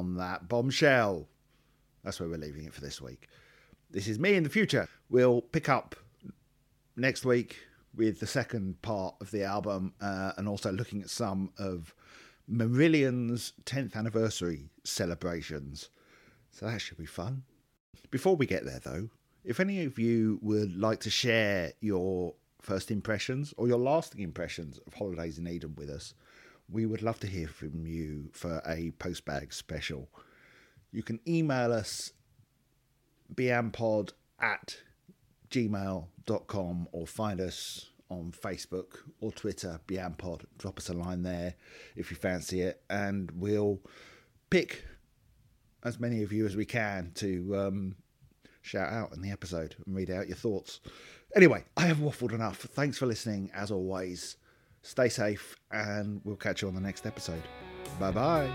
On that bombshell, that's where we're leaving it for this week. This is me in the future. We'll pick up next week with the second part of the album uh, and also looking at some of Marillion's 10th anniversary celebrations. So that should be fun. Before we get there, though, if any of you would like to share your first impressions or your lasting impressions of Holidays in Eden with us, we would love to hear from you for a postbag special. You can email us biampod at gmail.com or find us on Facebook or Twitter, biampod. Drop us a line there if you fancy it, and we'll pick as many of you as we can to um, shout out in the episode and read out your thoughts. Anyway, I have waffled enough. Thanks for listening, as always. Stay safe, and we'll catch you on the next episode. Bye bye.